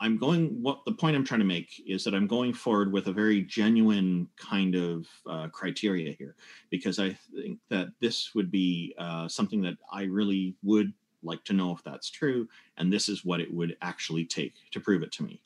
I'm going. What the point I'm trying to make is that I'm going forward with a very genuine kind of uh, criteria here, because I think that this would be uh, something that I really would like to know if that's true, and this is what it would actually take to prove it to me.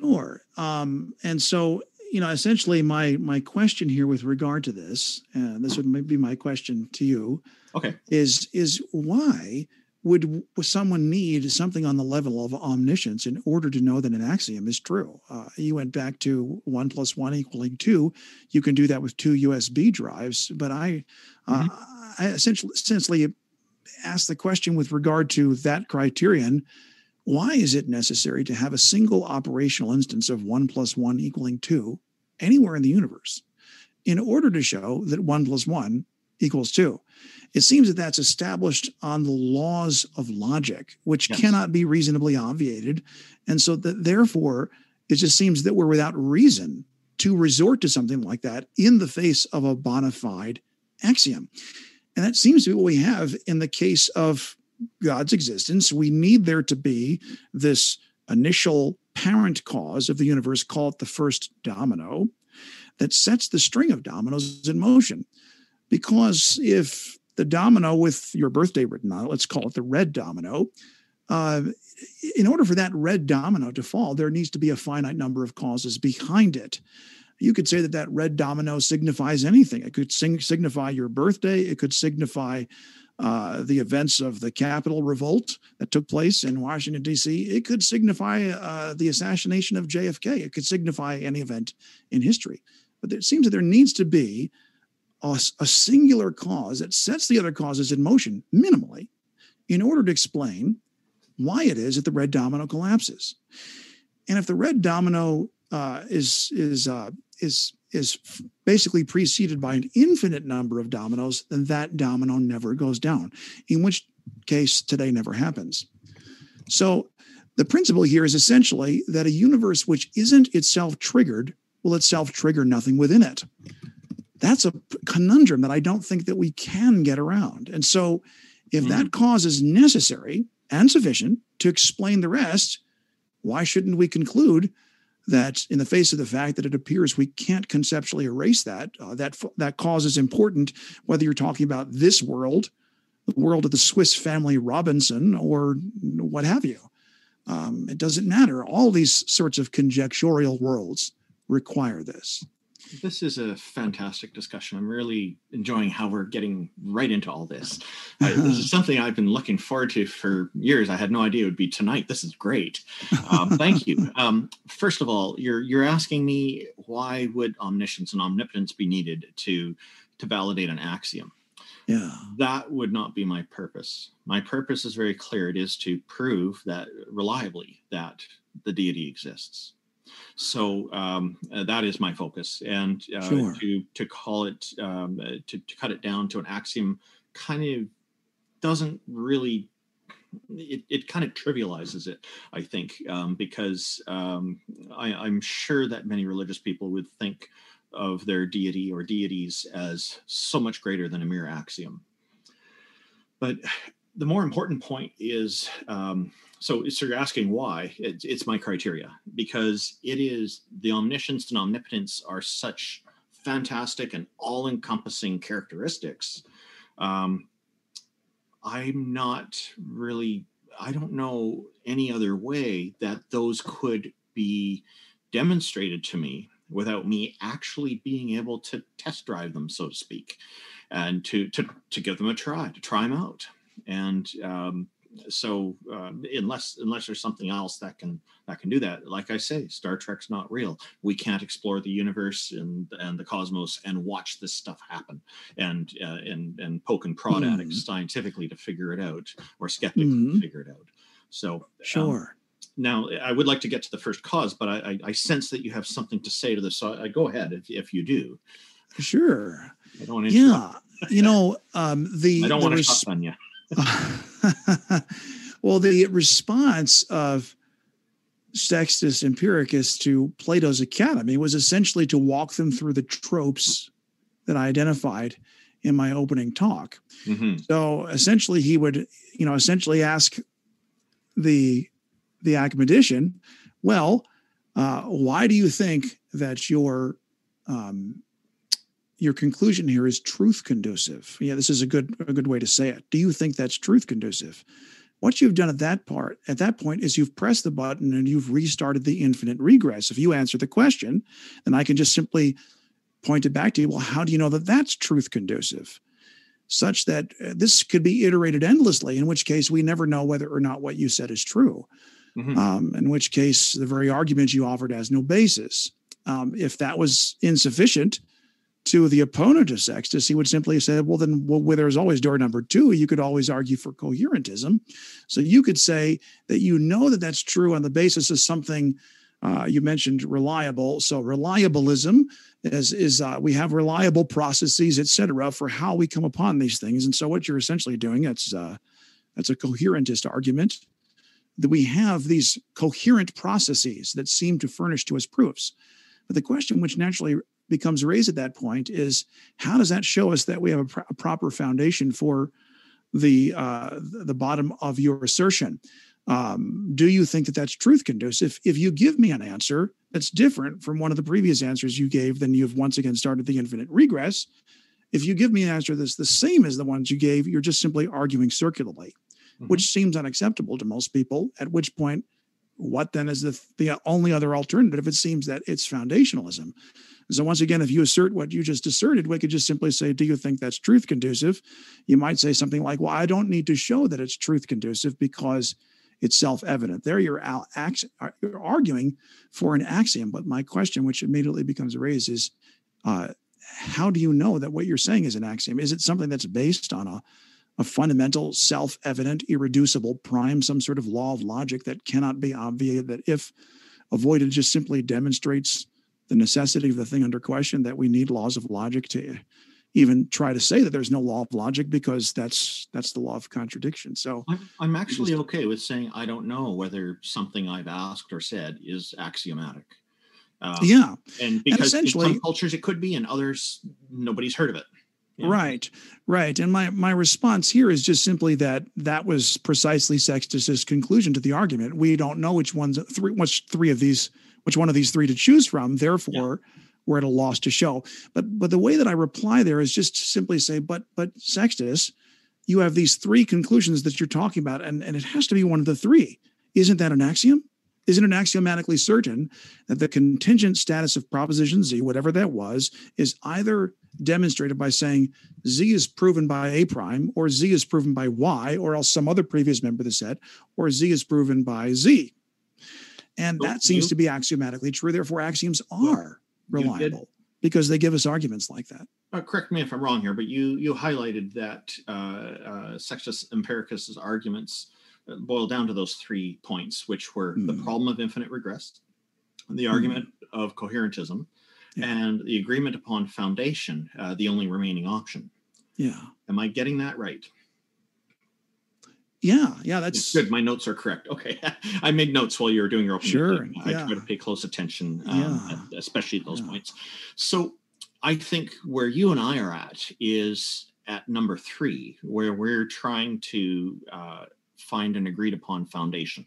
Sure. Um, and so, you know, essentially, my my question here with regard to this, and this would be my question to you, okay, is is why would, someone need something on the level of omniscience in order to know that an axiom is true? Uh, you went back to one plus one equaling two. You can do that with two USB drives, but I, uh, mm-hmm. uh, I essentially, essentially asked the question with regard to that criterion. Why is it necessary to have a single operational instance of one plus one equaling two anywhere in the universe in order to show that one plus one equals two? It seems that that's established on the laws of logic, which yes. cannot be reasonably obviated. And so that therefore, it just seems that we're without reason to resort to something like that in the face of a bona fide axiom. And that seems to be what we have in the case of God's existence. We need there to be this initial parent cause of the universe, call it the first domino, that sets the string of dominoes in motion. Because if the domino with your birthday written on it, let's call it the red domino. Uh, in order for that red domino to fall, there needs to be a finite number of causes behind it. You could say that that red domino signifies anything. It could sing, signify your birthday. It could signify uh, the events of the Capitol revolt that took place in Washington, D.C. It could signify uh, the assassination of JFK. It could signify any event in history. But it seems that there needs to be a, a singular cause that sets the other causes in motion minimally in order to explain why it is that the red domino collapses. And if the red domino uh, is is uh, is is basically preceded by an infinite number of dominoes, then that domino never goes down. In which case, today never happens. So, the principle here is essentially that a universe which isn't itself triggered will itself trigger nothing within it that's a conundrum that I don't think that we can get around. And so, if mm-hmm. that cause is necessary and sufficient to explain the rest, why shouldn't we conclude that, in the face of the fact that it appears we can't conceptually erase that, uh, that that cause is important, whether you're talking about this world, the world of the Swiss Family Robinson, or what have you? Um, it doesn't matter. All these sorts of conjectural worlds require this. This is a fantastic discussion. I'm really enjoying how we're getting right into all this. Uh, this is something I've been looking forward to for years. I had no idea it would be tonight. This is great. Um, thank you. Um, first of all, you're you're asking me why would omniscience and omnipotence be needed to to validate an axiom? Yeah. That would not be my purpose. My purpose is very clear. It is to prove that reliably that the deity exists. So um, uh, that is my focus, and uh, Sure. to to call it um, uh, to, to cut it down to an axiom kind of doesn't really it, it kind of trivializes it i think um, because um, I, i'm sure that many religious people would think of their deity or deities as so much greater than a mere axiom but the more important point is um, so, so you're asking why? It's, it's my criteria because it is the omniscience and omnipotence are such fantastic and all-encompassing characteristics. Um, i'm not really i don't know any other way that those could be demonstrated to me without me actually being able to test drive them so to speak and to to to give them a try to try them out. And um, so uh, unless unless there's something else that can that can do that like i say star trek's not real we can't explore the universe and and the cosmos and watch this stuff happen and uh, and and poke and prod at it Hmm. scientifically to figure it out or skeptically to figure it out so um, Sure. now i would like to get to the first cause but i i, I sense that you have something to say to this so I, go ahead if, if you do Sure. i don't want to. Yeah. You know, um, the i don't want to res- shotgun you well, the response of Sextus Empiricus to Plato's Academy was essentially to walk them through the tropes that I identified in my opening talk. Mhm. So essentially, he would, you know, essentially ask the the academician, "Well, uh, why do you think that your um, your conclusion here is truth conducive. Yeah, this is a good a good way to say it. Do you think that's truth conducive? What you've done at that part at that point is you've pressed the button and you've restarted the infinite regress. If you answer the question, then I can just simply point it back to you. Well, how do you know that that's truth conducive? Such that uh, this could be iterated endlessly, in which case we never know whether or not what you said is true. Mhm. Um, in which case the very argument you offered has no basis. Um, if that was insufficient, to the opponent of Sextus, he would simply say, well, then well, where there's always door number two, you could always argue for coherentism. So you could say that you know that that's true on the basis of something uh, you mentioned reliable. So reliabilism is, is uh, we have reliable processes, et cetera, for how we come upon these things. And so what you're essentially doing, that's, uh, that's a coherentist argument that we have these coherent processes that seem to furnish to us proofs. But the question which naturally becomes raised at that point is how does that show us that we have a, pro- a proper foundation for the uh, the bottom of your assertion? Um, do you think that that's truth conducive? If you give me an answer that's different from one of the previous answers you gave, then you've once again started the infinite regress. If you give me an answer that's the same as the ones you gave, you're just simply arguing circularly, Mhm. which seems unacceptable to most people. At which point, what then is the, the only other alternative? It seems that it's foundationalism. So once again, if you assert what you just asserted, we could just simply say, "Do you think that's truth conducive?" You might say something like, "Well, I don't need to show that it's truth conducive because it's self-evident." There, you're, al- ax- you're arguing for an axiom. But my question, which immediately becomes raised, is, uh, how do you know that what you're saying is an axiom? Is it something that's based on a a fundamental, self-evident, irreducible prime, some sort of law of logic that cannot be obviated, that if avoided just simply demonstrates the necessity of the thing under question, that we need laws of logic to even try to say that there's no law of logic because that's that's the law of contradiction. So I'm, I'm actually Just- okay with saying I don't know whether something I've asked or said is axiomatic. Um, yeah, and because in essentially- some cultures it could be, in others nobody's heard of it. Yeah. Right, right. And my my response here is just simply that that was precisely Sextus's conclusion to the argument. We don't know which ones three which three of these which one of these three to choose from. Therefore, we're at a loss to show. But but the way that I reply there is just simply say, but but Sextus, you have these three conclusions that you're talking about, and and it has to be one of the three. Isn't that an axiom? isn't it axiomatically certain that the contingent status of proposition Z, whatever that was, is either demonstrated by saying Z is proven by A prime, or Z is proven by Y, or else some other previous member of the set, or Z is proven by Z. And that seems to be axiomatically true. Therefore, axioms are reliable because they give us arguments like that. Uh, correct me if I'm wrong here, but you you highlighted that uh, uh, Sextus Empiricus's arguments uh, boil down to those three points, which were mm. the hmm. problem of infinite regress, the argument mm. of coherentism, yeah. and the agreement upon foundation, uh, the only remaining option. Yeah. Am I getting that right? Yeah, yeah, that's good. My notes are correct. Okay, I made notes while you were doing your opening. Sure, I yeah. try to pay close attention, um, yeah. especially those yeah. points. So, I think where you and I are at is at number three, where we're trying to uh, find an agreed upon foundation.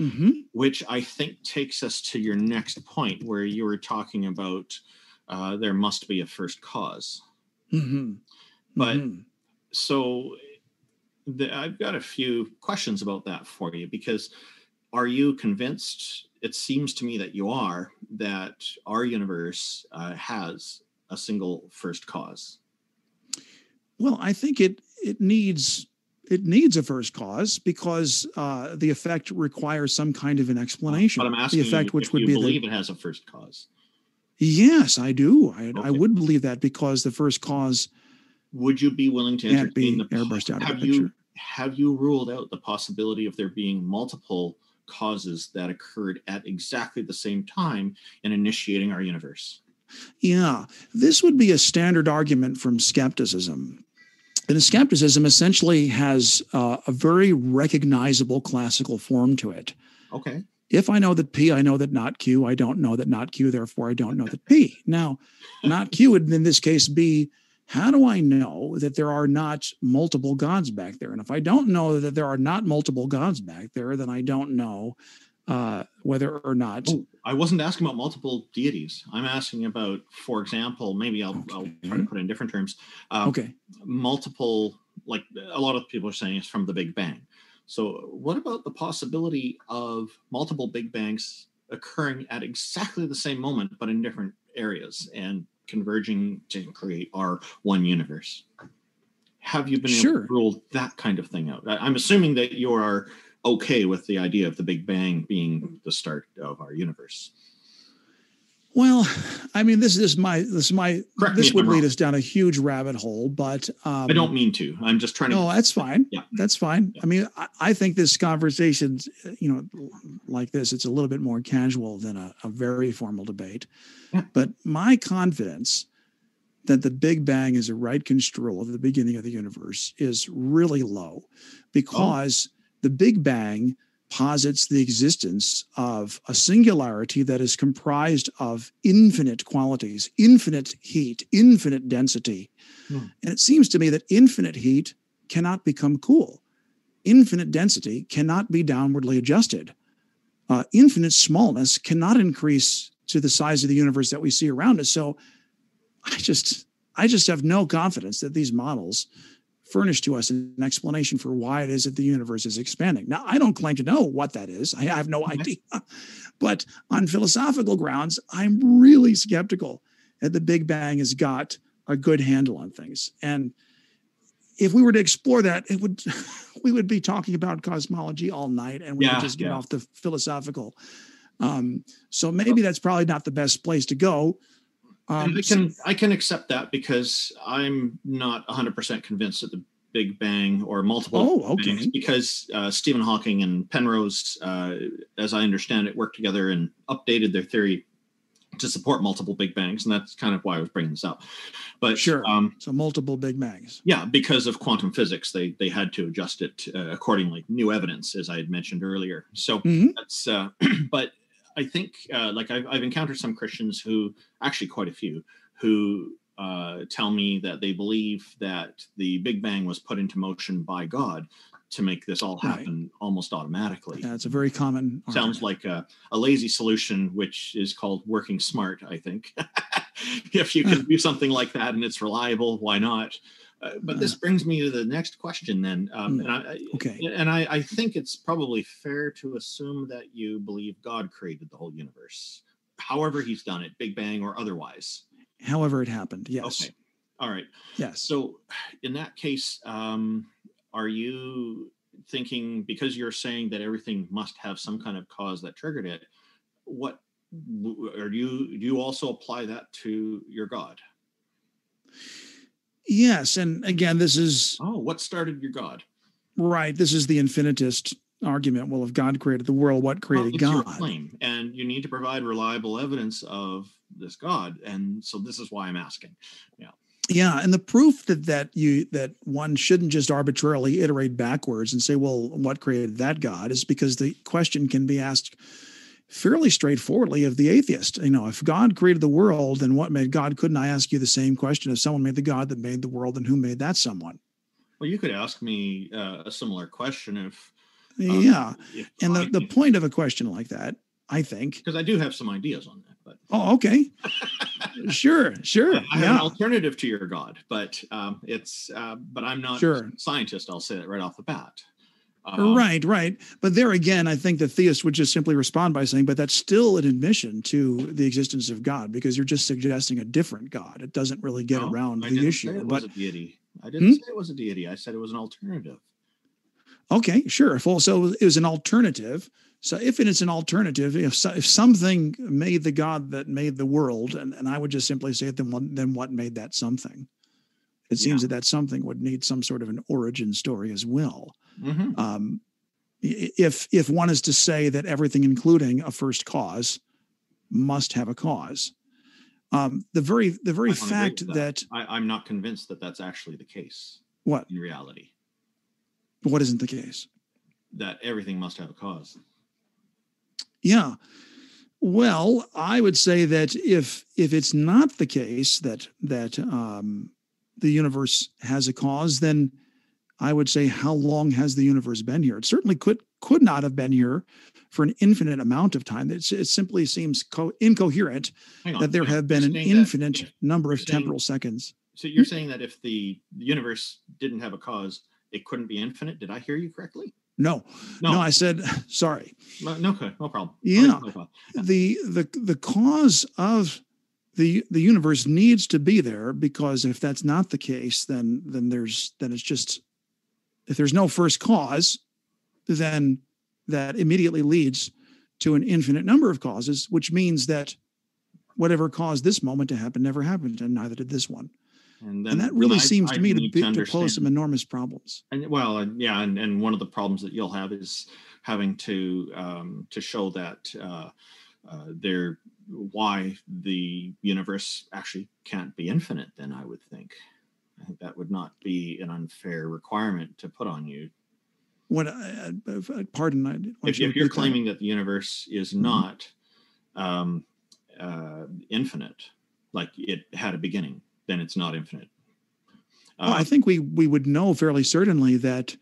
Mm-hmm. Which I think takes us to your next point, where you were talking about uh, there must be a first because mm-hmm. But mm-hmm. so the, I've got a few questions about that for you because are you convinced? It seems to me that you are that our universe uh, has a single first cause. Well, I think it it needs it needs a first cause because uh, the effect requires some kind of an explanation. But I'm asking the effect, you which would be believe the, it has a first cause. Yes, I do. I, okay. I would believe that because the first cause would you be willing to entertain the airburst out have of the picture? You, have you ruled out the possibility of there being multiple causes that occurred at exactly the same time in initiating our universe? Yeah, this would be a standard argument from skepticism. And skepticism essentially has uh, a very recognizable classical form to it. Okay. If I know that P, I know that not Q. I don't know that not Q, therefore I don't know that P. Now, not Q would in this case be how do I know that there are not multiple gods back there? And if I don't know that there are not multiple gods back there, then I don't know uh, whether or not. Oh, I wasn't asking about multiple deities. I'm asking about, for example, maybe I'll, okay. I'll try to put it in different terms. Uh, okay. Multiple, like a lot of people are saying, it's from the Big Bang. So, what about the possibility of multiple Big Bangs occurring at exactly the same moment, but in different areas? And converging to create our one universe. Have you been sure. able to rule that kind of thing out? I'm assuming that you are okay with the idea of the Big Bang being the start of our universe. Well, I mean, this is my this is my Correct this would lead us down a huge rabbit hole, but um, I don't mean to. I'm just trying to. No, that's fine. Yeah, that's fine. Yeah. I mean, I, I, think this conversation, you know, like this, it's a little bit more casual than a, a very formal debate. Yeah. But my confidence that the Big Bang is a right construal of the beginning of the universe is really low, because oh. the Big Bang posits the existence of a singularity that is comprised of infinite qualities, infinite heat, infinite density. Hmm. And it seems to me that infinite heat cannot become cool. Infinite density cannot be downwardly adjusted. Uh, infinite smallness cannot increase to the size of the universe that we see around us. So I just, I just have no confidence that these models furnish to us an explanation for why it is that the universe is expanding. Now, I don't claim to know what that is. I have no idea. But on philosophical grounds, I'm really skeptical that the Big Bang has got a good handle on things. And if we were to explore that, it would we would be talking about cosmology all night and we yeah, would just get yeah. off the philosophical. Um, so maybe that's probably not the best place to go. Um, I can I can accept that because I'm not 100% convinced that the Big Bang or multiple oh, okay. bangs because uh, Stephen Hawking and Penrose, uh, as I understand it, worked together and updated their theory to support multiple Big Bangs, and that's kind of why I was bringing this up. But sure, um, so multiple Big Bangs. Yeah, because of quantum physics, they they had to adjust it uh, accordingly. New evidence, as I had mentioned earlier. So mm-hmm. that's. Uh, but I think uh, like I've, I've encountered some Christians who actually quite a few who uh, tell me that they believe that the Big Bang was put into motion by God to make this all happen right. almost automatically. Yeah, it's a very common. Sounds like a, a, lazy solution, which is called working smart. I think if you can do something like that and it's reliable, why not? Uh, but this brings me to the next question then. Um, and I, Okay. and I, I think it's probably fair to assume that you believe God created the whole universe, however he's done it, Big Bang or otherwise. However, it happened. Yes. Okay. All right. Yes. So, in that case, um, are you thinking because you're saying that everything must have some kind of cause that triggered it? What are you? Do you also apply that to your God? Yes. And again, this is Oh, what started your God? right. This is the infinitist argument. Well, if God created the world, what Well, created your God? claim, and you need to provide reliable evidence of this God, and so this is why I'm asking. Yeah. Yeah, and the proof that that you that one shouldn't just arbitrarily iterate backwards and say, "Well, what created that God?" is because the question can be asked fairly straightforwardly of the atheist. You know, if God created the world, then what made God? Couldn't I ask you the same question? If someone made the God that made the world, then who made that someone? Well, you could ask me uh, a similar question if. um, yeah, if and the I the point of a question like that, I think. because I do have some ideas on that, but Oh, okay, sure, sure, I have an alternative to your God, but um, it's uh, but I'm not Sure. a scientist. I'll say that right off the bat. Um, right, right. But there again, I think the theist would just simply respond by saying, but that's still an admission to the existence of God because you're just suggesting a different God. It doesn't really get no, around I the didn't issue. Say it But was a deity. I didn't Hmm? say it was a deity. I said it was an alternative. okay, sure. Well, so it was an alternative. So if it is an alternative, if so, if something made the God that made the world, and, and I would just simply say, then what, then what made that something? It seems Yeah. that that something would need some sort of an origin story as well. Mhm. um, if if one is to say that everything, including a first cause, must have a cause, um, the very the very fact with that. I, I'm not convinced that that's actually the case what in reality. what isn't the case? That everything must have a cause. Yeah. Well, I would say that if if it's not the case that that um, the universe has a cause, then I would say how long has the universe been here? It certainly could could not have been here for an infinite amount of time. It's, it simply seems co- incoherent on. that there have been an saying that infinite number of saying- temporal seconds. So you're saying that if the universe didn't have a cause, it couldn't be infinite. Did I hear you correctly? No, no, No. I said sorry. No, no, okay, no problem. Yeah. No problem. the the the cause of the the universe needs to be there because if that's not the case then then there's then it's just if there's no first cause then that immediately leads to an infinite number of causes which means that whatever caused this moment to happen never happened and neither did this one. And, then, and that really I- seems I to me to, be, to pose some enormous problems. And well, and yeah, and, and one of the problems that you'll have is having to um, to show that uh, uh, there why the universe actually can't be infinite. Then I would think, I think that would not be an unfair requirement to put on you. what I, I, I- pardon I, If, you if you're repeat that? claiming that the universe is Mhm. not um, uh, infinite, like it had a beginning, then it's not infinite. Well, Uh, I think we we would know fairly certainly that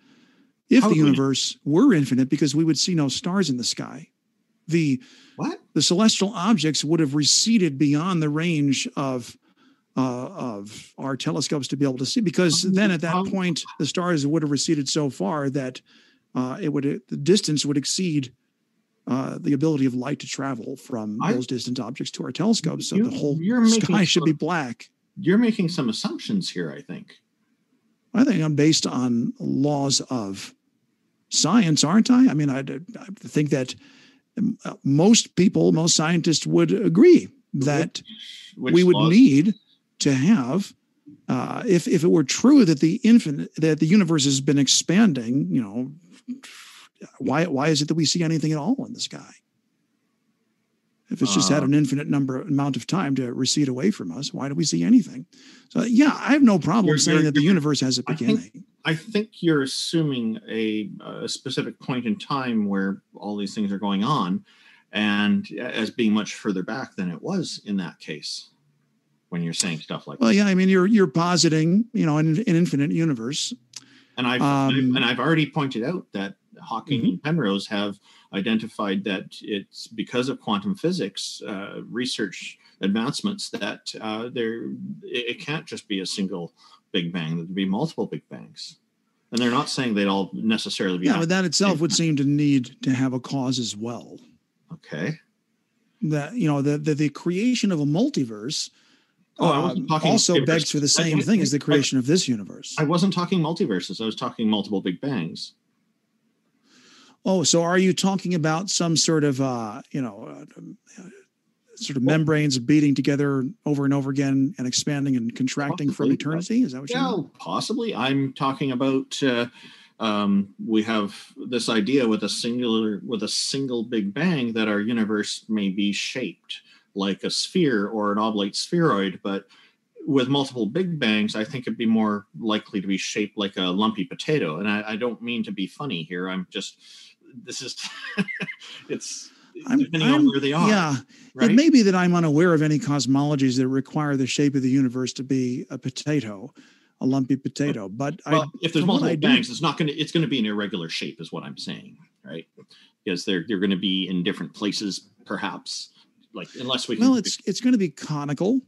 if the would we universe were infinite, because we would see no stars in the sky, the what? the celestial objects would have receded beyond the range of uh, of our telescopes to be able to see. Because then at that point, the stars would have receded so far that uh, it would the distance would exceed. Uh, the ability of light to travel from I- those distant objects to our telescopes, so You- the whole sky should sort be black. You're making some assumptions here. I think. I think I'm based on laws of science, aren't I? I mean, I, I think that uh, most people, most scientists would agree that Which we would laws- need to have, uh, if if it were true that the infinite that the universe has been expanding, you know, why why is it that we see anything at all in the sky? If it's just had Uh, an infinite number amount of time to recede away from us, why do we see anything? So yeah, I have no problem You're- saying you're- that the universe has a beginning. I think you're assuming a, a specific point in time where all these things are going on, and as being much further back than it was in that case. When you're saying stuff like Well, that, yeah, I mean, you're you're positing, you know, an, an infinite universe. and I've um, and I've already pointed out that Hawking Mhm. and Penrose have identified that it's because of quantum physics uh, research advancements that uh, there it it can't just be a single Big Bang, there'd be multiple Big Bangs. And they're not saying they'd all necessarily be. Yeah, but that itself would seem to need to have a cause as well. Okay. That you know the the, the creation of a multiverse. Oh, I wasn't uh, talking also multiverse. begs for the same I- thing as the I- creation of this universe. I wasn't talking multiverses. I was talking multiple Big Bangs. Oh, so are you talking about some sort of uh, you know, uh, sort of Well- membranes beating together over and over again and expanding and contracting from eternity? Is that what you Yeah, mean? possibly. I'm talking about uh, um, we have this idea with a singular with a single Big Bang that our universe may be shaped like a sphere or an oblate spheroid, but with multiple Big Bangs, I think it'd be more likely to be shaped like a lumpy potato. And I, I don't mean to be funny here. I'm just this is it's I'm- depending I'm- on where they are. Yeah, right? it may be that I'm unaware of any cosmologies that require the shape of the universe to be a potato, a lumpy potato. But well, I, if there's from what I multiple do- bangs, it's not going to it's going to be an irregular shape, is what I'm saying, right? Because they're they're going to be in different places, perhaps. Like unless we well, it's it's going to be conical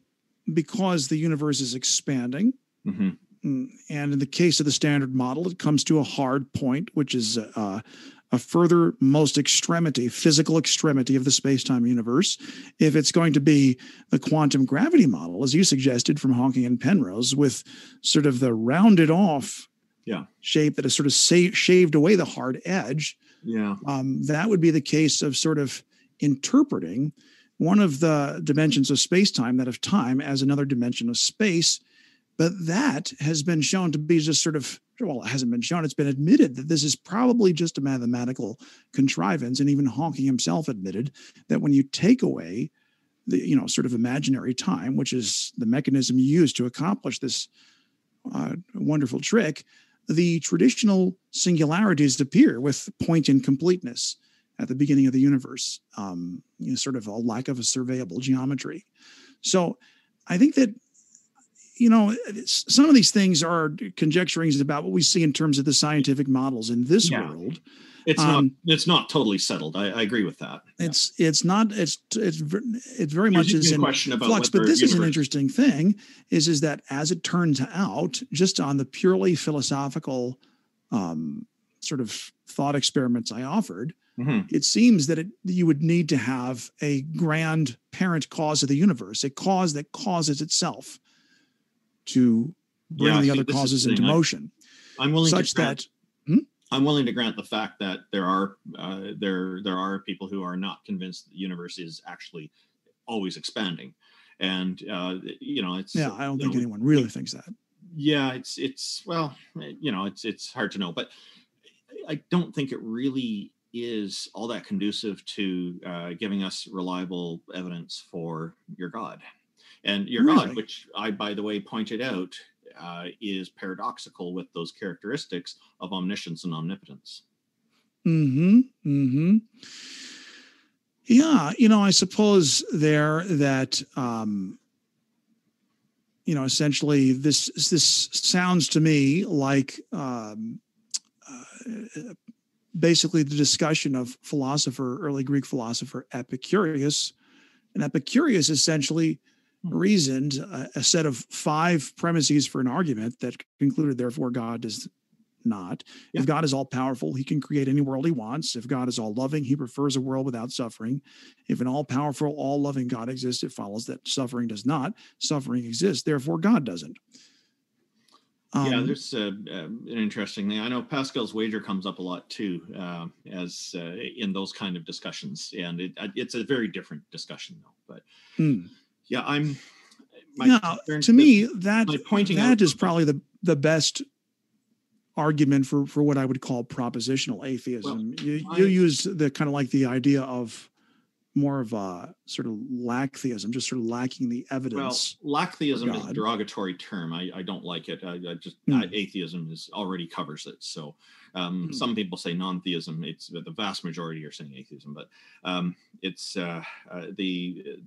because the universe is expanding. Mhm. Mm, And in the case of the standard model, it comes to a hard point, which is uh, a further most extremity, physical extremity of the space-time universe. If it's going to be the quantum gravity model, as you suggested from Hawking and Penrose, with sort of the rounded off Yeah. shape that has sort of sa- shaved away the hard edge, yeah, um, that would be the case of sort of interpreting one of the dimensions of space-time, that of time, as another dimension of space. But that has been shown to be just sort of, well, it hasn't been shown, it's been admitted that this is probably just a mathematical contrivance. And even Hawking himself admitted that when you take away the, you know, sort of imaginary time, which is the mechanism you use to accomplish this uh, wonderful trick, the traditional singularities appear with point incompleteness at the beginning of the universe, um, you know, sort of a lack of a surveyable geometry. So I think that, you know, some of these things are conjecturings about what we see in terms of the scientific models in this Yeah. world. it's Um, not it's not totally settled. I, I agree with that. Yeah. It's it's not it's it's it's very There's much is in question about flux. But this is an interesting thing: is is that as it turns out, just on the purely philosophical um, sort of thought experiments I offered, Mhm. it seems that it, you would need to have a grand parent cause of the universe, a cause that causes itself to bring Yeah, the other causes the into motion, I'm willing such to grant, that I'm willing to grant the fact that there are uh, there there are people who are not convinced that the universe is actually always expanding, and uh, you know it's yeah, I don't think know, anyone really thinks that. yeah it's it's well you know it's it's hard to know but i don't think it really is all that conducive to uh, giving us reliable evidence for your god and your Really? god which i by the way pointed out uh, is paradoxical with those characteristics of omniscience and omnipotence Hmm. Hmm. Yeah, you know, I suppose there that um, you know, essentially, this this sounds to me like um, uh, basically the discussion of philosopher, early Greek philosopher Epicurus, and Epicurus essentially. Reasoned a, a set of five premises for an argument that concluded, therefore, God does not. Yeah. If God is all powerful, he can create any world he wants. If God is all loving, he prefers a world without suffering. If an all powerful, all loving God exists, it follows that suffering does not. Suffering exists, therefore God doesn't. yeah Um, there's uh, uh, an interesting thing i know pascal's wager comes up a lot too uh, as uh, in those kind of discussions and it, uh, it's a very different discussion though but hmm. Yeah i'm my yeah, to me, that pointing that out is probably the the best argument for for what I would call propositional atheism. you, I- you use the kind of like the idea of more of a sort of lack theism, just sort of lacking the Well, lack theism is a derogatory term. I, I don't like it. I, I just Hmm. uh, atheism is already covers it. So um, Hmm. some people say non-theism. It's the vast majority are saying atheism, but um, it's uh, uh, the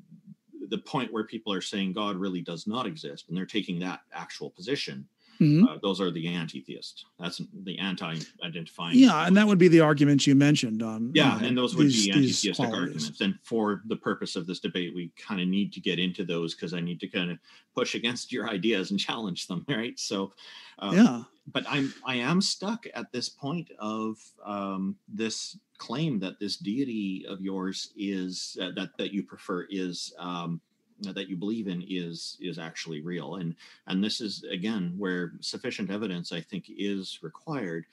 the point where people are saying God really does not exist, and they're taking that actual position. Mhm. Uh, those are the anti-theist. That's the anti-identifying. Yeah, and that would be the arguments you mentioned. Um, Yeah, you know, and those would these- be anti-theistic arguments. And for the purpose of this debate, we kind of need to get into those because I need to kind of push against your ideas and challenge them, right? So, uh, Yeah. but I'm I am stuck at this point of um, this claim that this deity of yours is uh, that that you prefer is um, that you believe in is is actually real, and and this is again where sufficient evidence I think is required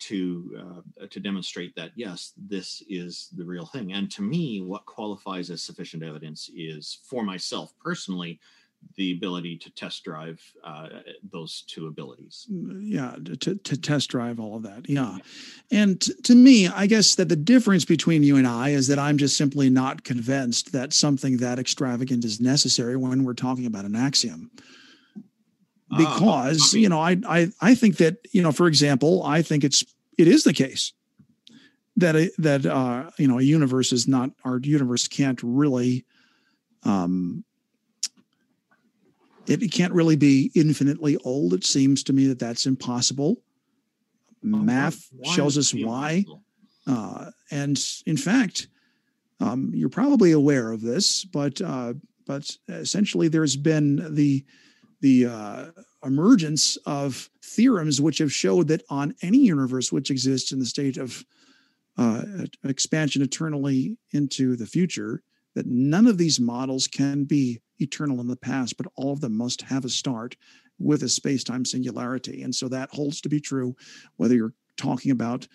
to uh, to demonstrate that yes this is the real thing. And to me what qualifies as sufficient evidence is for myself personally the ability to test drive uh, those two abilities. Yeah to, to test drive all of that yeah. And t- to me i guess that the difference between you and i is that i'm just simply not convinced that something that extravagant is necessary when we're talking about an axiom. Ah, because copy. you know I, I i think that you know for example i think it's it is the case that a, that uh you know a universe is not our universe can't really um it, can't really be infinitely old it seems to me that that's impossible. Math Why shows us why. uh, and in fact, um, you're probably aware of this, but uh, but essentially, there's been the the uh, emergence of theorems which have showed that on any universe which exists in the state of uh, expansion eternally into the future, that none of these models can be eternal in the past, but all of them must have a start with a space-time singularity, and so that holds to be true whether you're talking about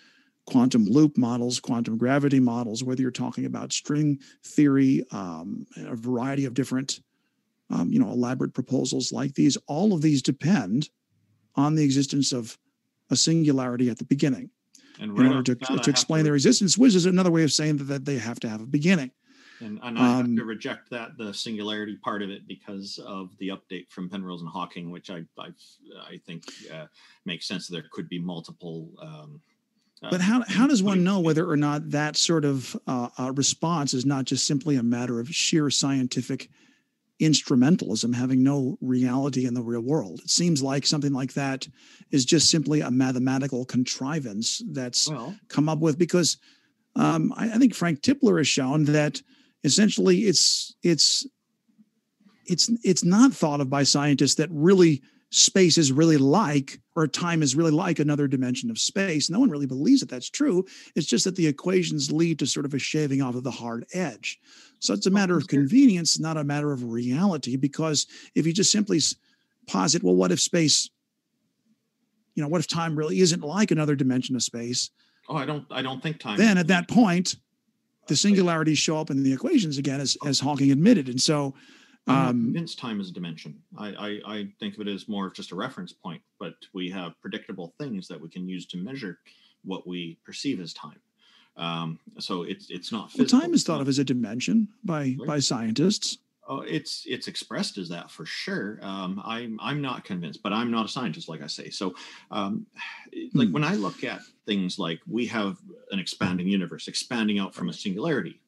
quantum loop models, quantum gravity models, whether you're talking about string theory, um, a variety of different, um, you know, elaborate proposals like these, all of these depend on the existence of a singularity at the beginning and in order to, off the bat, I to explain their existence, which is another way of saying that, that they have to have a beginning. And, and I have Um, to reject that the singularity part of it because of the update from Penrose and Hawking, which I I, I think uh, makes sense. There could be multiple. Um, uh, But how, how does one know whether or not that sort of uh, uh, response is not just simply a matter of sheer scientific instrumentalism having no reality in the real world? It seems like something like that is just simply a mathematical contrivance that's Well, come up with because um, I, I think Frank Tipler has shown that essentially it's it's it's it's not thought of by scientists that really space is really like or time is really like another dimension of space. No one really believes that that's true. It's just that the equations lead to sort of a shaving off of the hard edge. So it's a matter of convenience, not a matter of reality. Because if you just simply posit, well, what if space, you know, what if time really isn't like another dimension of space? oh, I don't I don't think time. then at that point, the singularities show up in the equations again, as, as Hawking admitted. And so, um, convinced time is a dimension. I, I I think of it as more of just a reference point, but we have predictable things that we can use to measure what we perceive as time. Um, so it's it's not. well, time is thought of as a dimension by by scientists. Oh, it's it's expressed as that for sure. Um, I'm I'm not convinced, but I'm not a scientist, like I say. So, um, like Hmm. when I look at things like we have an expanding universe, expanding out from a singularity.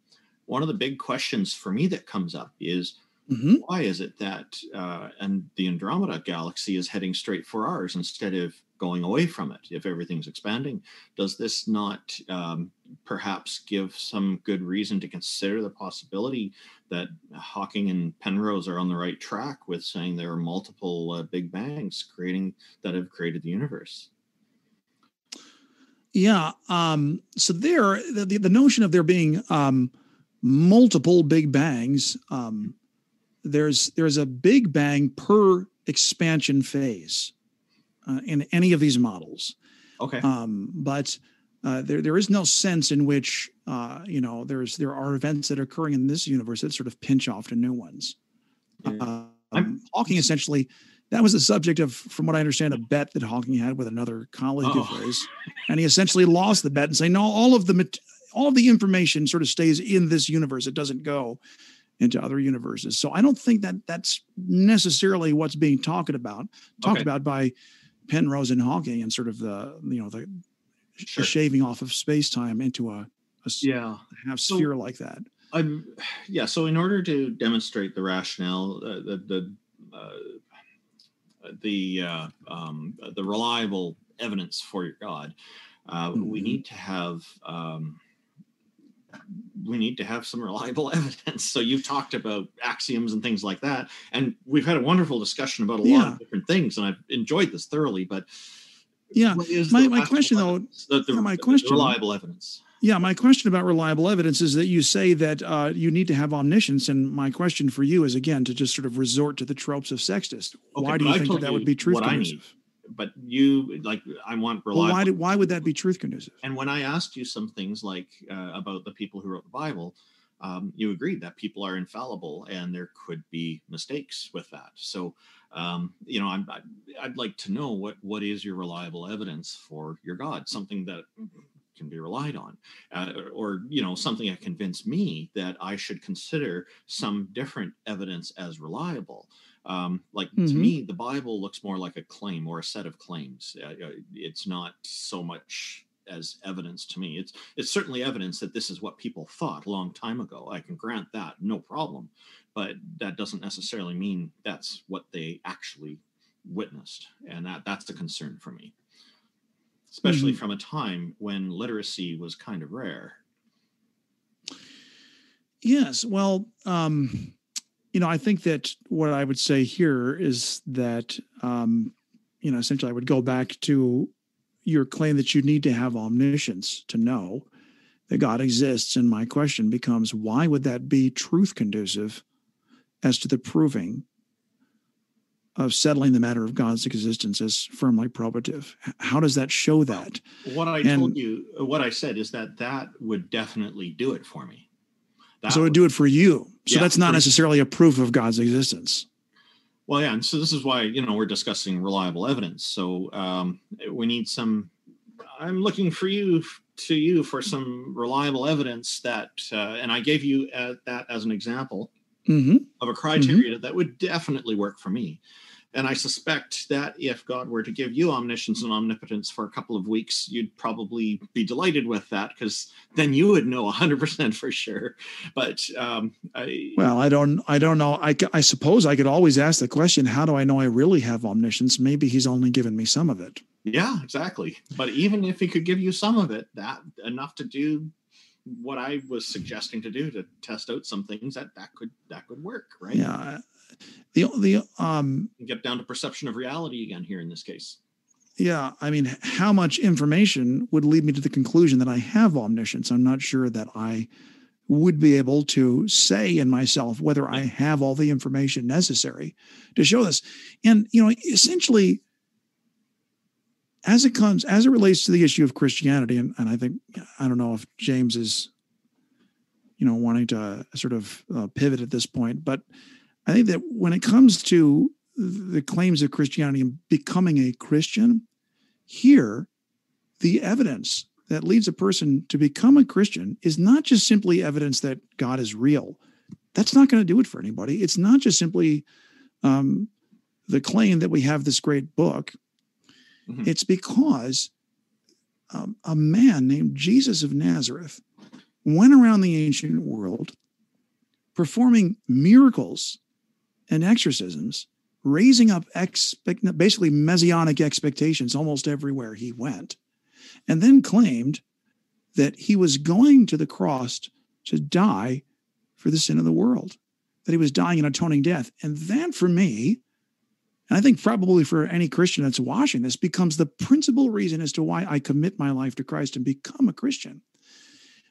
One of the big questions for me that comes up is Mhm. why is it that uh, and the Andromeda galaxy is heading straight for ours instead of going away from it? If everything's expanding, does this not um, perhaps give some good reason to consider the possibility that Hawking and Penrose are on the right track with saying there are multiple uh, big bangs creating that have created the universe? Yeah. Um, so there, the, the, the notion of there being um, multiple big bangs, um, there's there's a big bang per expansion phase uh, in any of these models. Okay. um, but uh, there there is no sense in which uh, you know there's there are events that are occurring in this universe that sort of pinch off to new ones. Yeah. Uh, I'm- um, Hawking essentially that was the subject of, from what I understand, a bet that Hawking had with another colleague Oh. of his, and he essentially lost the bet and saying, "No, all of the all of the information sort of stays in this universe; it doesn't go." Into other universes. So I don't think that that's necessarily what's being talked about talked Okay. about by Penrose and Hawking and sort of the you know the, Sure. shaving off of space time into a Yeah. half So- sphere like that. I'm, yeah. So in order to demonstrate the rationale, uh, the the uh, the uh, um, the reliable evidence for your God, uh, mm-hmm. we need to have um, we need to have some reliable evidence. So you've talked about axioms and things like that, and we've had a wonderful discussion about a yeah. lot of different things, and I've enjoyed this thoroughly. But yeah, my, my question though, the, the, yeah, my question, reliable evidence. Yeah, my question about reliable evidence is that you say that uh, you need to have omniscience, and my question for you is again to just sort of resort to the tropes of Sextus. Okay, why do you think that, that would be truth conducive? But you like I want reliable. Well, why, do, why would that be truth conducive? And when I asked you some things like uh, about the people who wrote the Bible, um, you agreed that people are infallible and there could be mistakes with that. So, um, you know, I'm, I'd like to know what what is your reliable evidence for your God, something that can be relied on uh, or you know something that convinced me that i should consider some different evidence as reliable um, like mm-hmm. to me the bible looks more like a claim or a set of claims uh, it's not so much as evidence to me it's it's certainly evidence that this is what people thought a long time ago i can grant that no problem but that doesn't necessarily mean that's what they actually witnessed and that that's the concern for me especially mm-hmm. from a time when literacy was kind of rare. Yes. Well, um, you know, I think that what I would say here is that, um, you know, essentially I would go back to your claim that you need to have omniscience to know that God exists. And my question becomes why would that be truth conducive as to the proving of settling the matter of God's existence as firmly probative. How does that show that? What I and, told you, what I said is that that would definitely do it for me. That so it would do it for you. So yeah, that's not necessarily a proof of God's existence. Well, yeah, and so this is why you know we're discussing reliable evidence. So um, we need some. I'm looking for you to you for some reliable evidence that, uh, and I gave you uh, that as an example mm-hmm. of a criteria mm-hmm. that would definitely work for me. And I suspect that if God were to give you omniscience and omnipotence for a couple of weeks, you'd probably be delighted with that because then you would know 100% for sure. But um, I, well, I don't, I don't know. I, I suppose I could always ask the question, how do I know I really have omniscience? Maybe he's only given me some of it. Yeah, exactly. But even if he could give you some of it, that enough to do what I was suggesting to do to test out some things that that could that could work, right? Yeah. The the um get down to perception of reality again here in this case. Yeah, I mean, how much information would lead me to the conclusion that I have omniscience? I'm not sure that I would be able to say in myself whether I have all the information necessary to show this. And you know, essentially, as it comes as it relates to the issue of Christianity, and, and I think I don't know if James is, you know, wanting to sort of uh, pivot at this point, but I think that when it comes to the claims of Christianity and becoming a Christian, here, the evidence that leads a person to become a Christian is not just simply evidence that God is real. That's not going to do it for anybody. It's not just simply um, the claim that we have this great book Mm-hmm. It's because um, a man named Jesus of Nazareth went around the ancient world performing miracles and exorcisms, raising up expect- basically messianic expectations almost everywhere he went, and then claimed that he was going to the cross to die for the sin of the world, that he was dying an atoning death. And that for me and I think probably for any Christian that's watching this becomes the principal reason as to why I commit my life to Christ and become a Christian.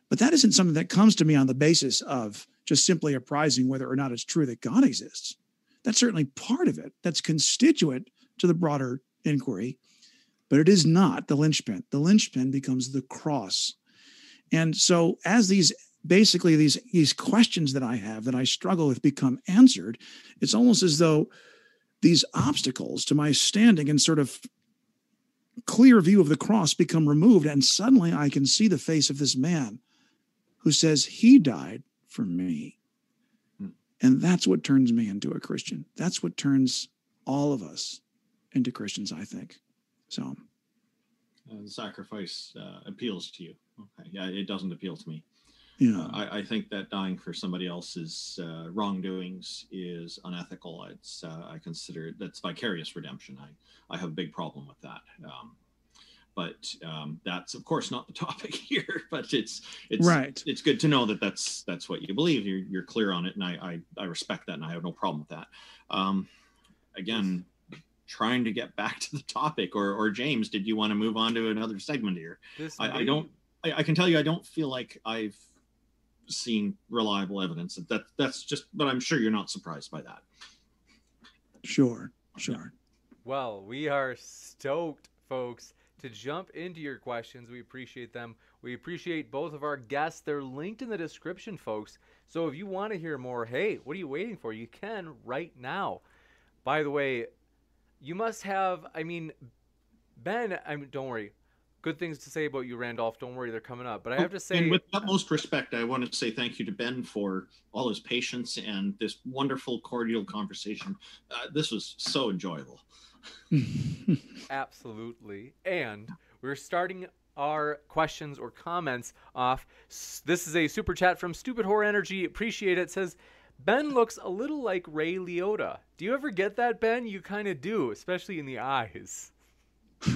But that isn't something that comes to me on the basis of just simply apprising whether or not it's true that God exists. That's certainly part of it. That's constituent to the broader inquiry, but it is not the linchpin. The linchpin becomes the cross. And so as these basically these these questions that I have that I struggle with become answered, it's almost as though these obstacles to my standing and sort of clear view of the cross become removed. And suddenly I can see the face of this man who says, He died for me. And that's what turns me into a Christian. That's what turns all of us into Christians, I think. So. Uh, the sacrifice uh, appeals to you. Okay. Yeah, it doesn't appeal to me. Yeah. I, I think that dying for somebody else's uh, wrongdoings is unethical. It's uh, I consider it, that's vicarious redemption. I I have a big problem with that. Um, but um, that's of course not the topic here. But it's it's Right. It's good to know that that's that's what you believe. You're you're clear on it, and I I, I respect that, and I have no problem with that. Um, again, trying to get back to the topic, or or James, did you want to move on to another segment here? This I, I don't. I, I can tell you, I don't feel like I've seen reliable evidence. That that's just. But I'm sure you're not surprised by that. Sure. Sure. Well, we are stoked, folks, to jump into your questions. We appreciate them. We appreciate both of our guests. They're linked in the description, folks. So if you want to hear more, hey, what are you waiting for? You can right now. By the way, you must have, I mean, Ben, I mean, don't worry. Good things to say about you, Randolph. Don't worry, they're coming up. But I have to say, and with utmost respect, I want to say thank you to Ben for all his patience and this wonderful, cordial conversation. Uh, this was so enjoyable. Absolutely. And we're starting our questions or comments off. This is a super chat from Stupid Horror Energy. Appreciate it. Says, Ben looks a little like Ray Liotta. Do you ever get that, Ben? You kind of do, especially in the eyes.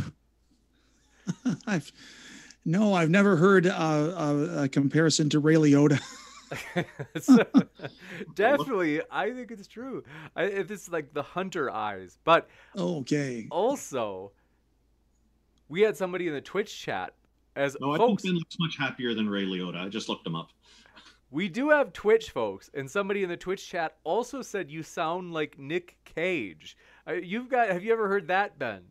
I've no, I've never heard uh, a, a comparison to Ray Liotta. So, definitely, I think it's true. I, it- this is like the hunter eyes. But okay. also, we had somebody in the Twitch chat as No, I folks. think Ben looks much happier than Ray Liotta. I just looked him up. We do have Twitch folks, and somebody in the Twitch chat also said you sound like Nick Cage. Uh, you've got. Have you ever heard that, Ben?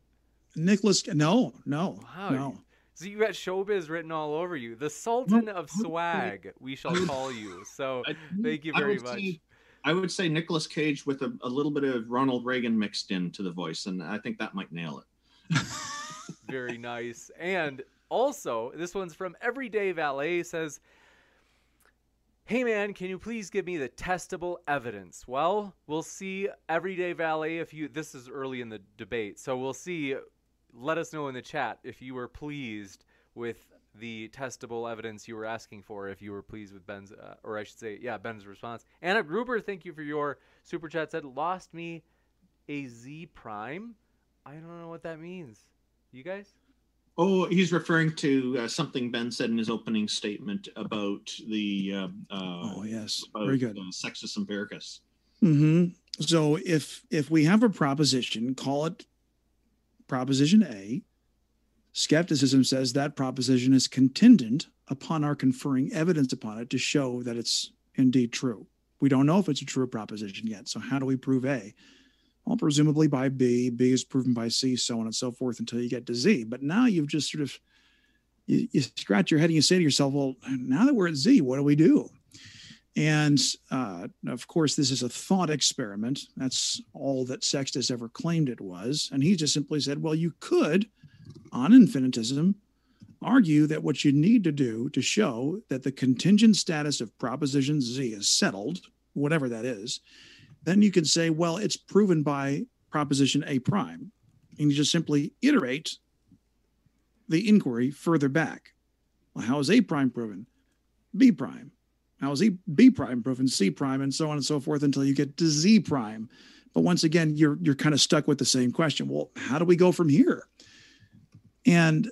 Nicholas, no, no, Wow. no. So you got showbiz written all over you. The Sultan of I would say- Swag, we shall call you. So thank you very would much. Say, I would say Nicolas Cage with a, a little bit of Ronald Reagan mixed into the voice, and I think that might nail it. very nice. And also, this one's from Everyday Valet says, Hey man, can you please give me the testable evidence? Well, we'll see Everyday Valet if you this is early in the debate. So we'll see let us know in the chat if you were pleased with the testable evidence you were asking for if you were pleased with Ben's uh, or I should say yeah, Ben's response. Anna Gruber, thank you for your super chat said lost me a Z prime. I don't know what that means. You guys? Oh, he's referring to uh, something Ben said in his opening statement about the uh, uh, Oh yes, about, very good. Uh, Sextus Empiricus. hmm So if if we have a proposition, call it proposition A. Skepticism says that proposition is contingent upon our conferring evidence upon it to show that it's indeed true. We don't know if it's a true proposition yet. So how do we prove A? Well, presumably by B. B is proven by C, so on and so forth until you get to Z. But now you've just sort of you, you scratch your head and you say to yourself, well, now that we're at Z, what do we do? And uh, of course, this is a thought experiment. That's all that Sextus ever claimed it was. And he just simply said, well, you could, on infinitism, argue that what you need to do to show that the contingent status of proposition Z is settled, whatever that is, then you can say, well, it's proven by proposition A prime. And you just simply iterate the inquiry further back. Well, how is A prime proven? B prime. Is E B prime proven? C prime, and so on and so forth until you get to Z prime. But once again, you're you're kind of stuck with the same question. Well, how do we go from here? And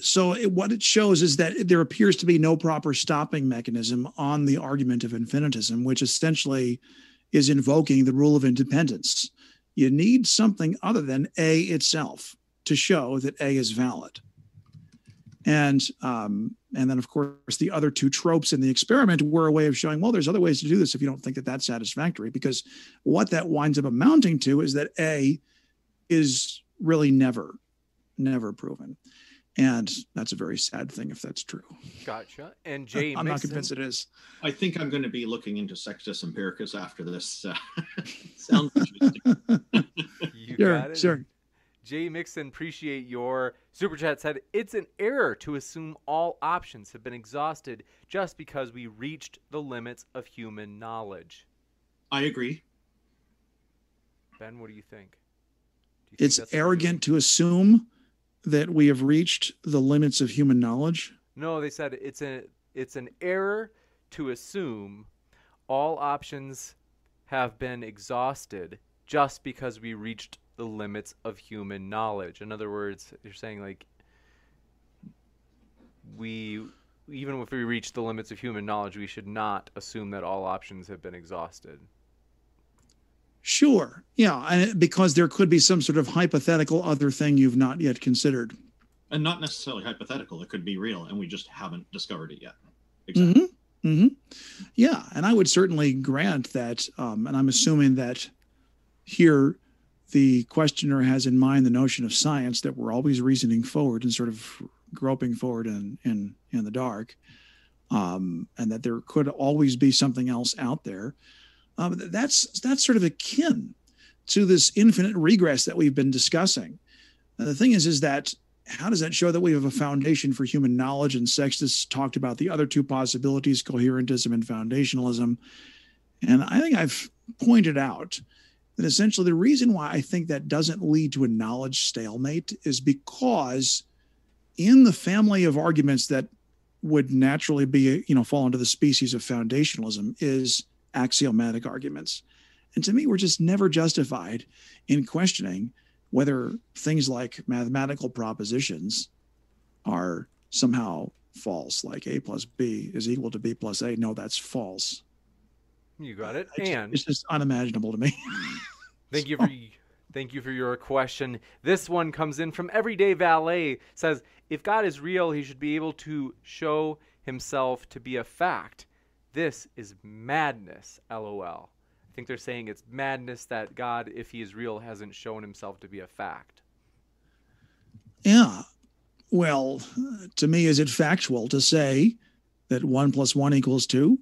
so it, what it shows is that there appears to be no proper stopping mechanism on the argument of infinitism, which essentially is invoking the rule of independence. You need something other than A itself to show that A is valid. And um, and then of course the other two tropes in the experiment were a way of showing well there's other ways to do this if you don't think that that's satisfactory because what that winds up amounting to is that A is really never never proven. And that's a very sad thing if that's true. Gotcha. And Jay I'm not convinced it is. I think I'm going to be looking into Sextus Empiricus after this. Uh, sounds interesting. You Sure, got it. sure. Jay Mixon, appreciate your super chat. Said it's an error to assume all options have been exhausted just because we reached the limits of human knowledge. I agree. Ben, what do you think? Do you think It's that's arrogant to assume that we have reached the limits of human knowledge. No, they said it's a it's an error to assume all options have been exhausted just because we reached the limits of human knowledge. In other words, you're saying like we even if we reach the limits of human knowledge, we should not assume that all options have been exhausted. Sure. Yeah, and because there could be some sort of hypothetical other thing you've not yet considered. And not necessarily hypothetical, it could be real and we just haven't discovered it yet. Exactly. Mm-hmm. Mm-hmm. Yeah, and I would certainly grant that um, and I'm assuming that here the questioner has in mind the notion of science that we're always reasoning forward and sort of groping forward in in in the dark, um, and that there could always be something else out there. Um, that's that's sort of akin to this infinite regress that we've been discussing. The thing is, is that how does that show that we have a foundation for human knowledge? And Sextus talked about the other two possibilities, coherentism and foundationalism. And I think I've pointed out that essentially the reason why I think that doesn't lead to a knowledge stalemate is because in the family of arguments that would naturally be, you know, fall into the species of foundationalism is axiomatic arguments. And to me, we're just never justified in questioning whether things like mathematical propositions are somehow false, like a plus b is equal to b plus a. No, that's false. You got it. It's, and it's just unimaginable to me. thank you for thank you for your question. This one comes in from Everyday Valet. Says if God is real, he should be able to show himself to be a fact. This is madness, lol. I think they're saying it's madness that God, if he is real, hasn't shown himself to be a fact. Yeah. Well, to me, is it factual to say that one plus one equals two?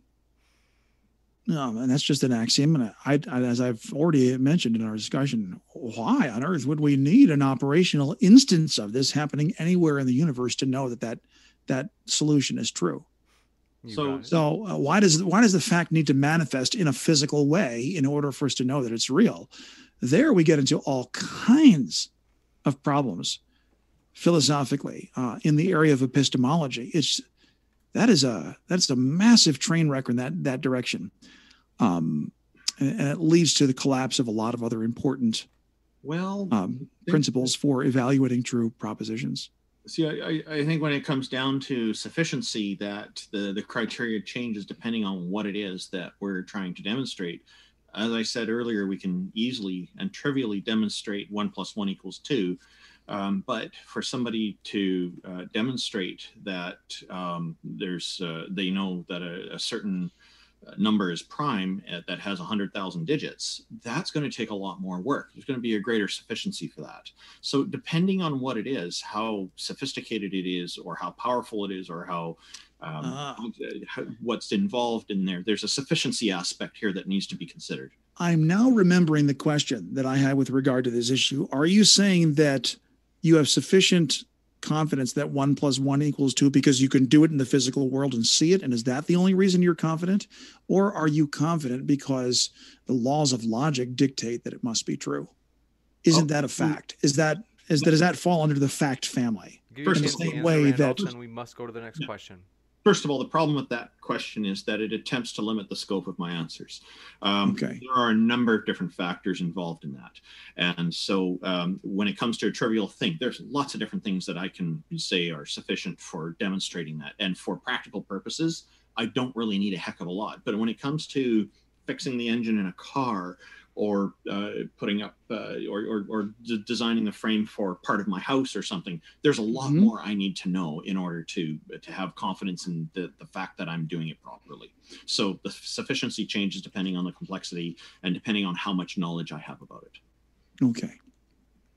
No, and that's just an axiom. And I, I, as I've already mentioned in our discussion, why on earth would we need an operational instance of this happening anywhere in the universe to know that that, that solution is true? You So- So uh, why does why does the fact need to manifest in a physical way in order for us to know that it's real? There we get into all kinds of problems philosophically uh, in the area of epistemology. It's that is a that's a massive train wreck in that that direction, um, and, and it leads to the collapse of a lot of other important Well, um, principles for evaluating true propositions. See, I, I- I think when it comes down to sufficiency, that the, the criteria changes depending on what it is that we're trying to demonstrate. As I said earlier, we can easily and trivially demonstrate one plus one equals two. Um, but for somebody to uh, demonstrate that um, there's, uh, they know that a, a certain uh, number is prime uh, that has 100,000 digits, that's going to take a lot more work. There's going to be a greater sufficiency for that. So depending on what it is, how sophisticated it is, or how powerful it is, or how, um, Ah. how- what's involved in there, there's a sufficiency aspect here that needs to be considered. I'm now remembering the question that I had with regard to this issue. Are you saying that you have sufficient confidence that one plus one equals two because you can do it in the physical world and see it? And is that the only reason you're confident? Or are you confident because the laws of logic dictate that it must be true? Isn't Oh, that a fact? Is that is that does that fall under the fact family? Give First you a of all- way that- we must go to the next question. First of all, the problem with that question is that it attempts to limit the scope of my answers. Um, Okay. There are a number of different factors involved in that. And so um, when it comes to a trivial thing, there's lots of different things that I can say are sufficient for demonstrating that. And for practical purposes, I don't really need a heck of a lot. But when it comes to fixing the engine in a car, or uh, putting up uh, or, or, or d- designing the frame for part of my house or something there's a lot Mhm. more i need to know in order to to have confidence in the, the fact that i'm doing it properly so the sufficiency changes depending on the complexity and depending on how much knowledge i have about it Okay.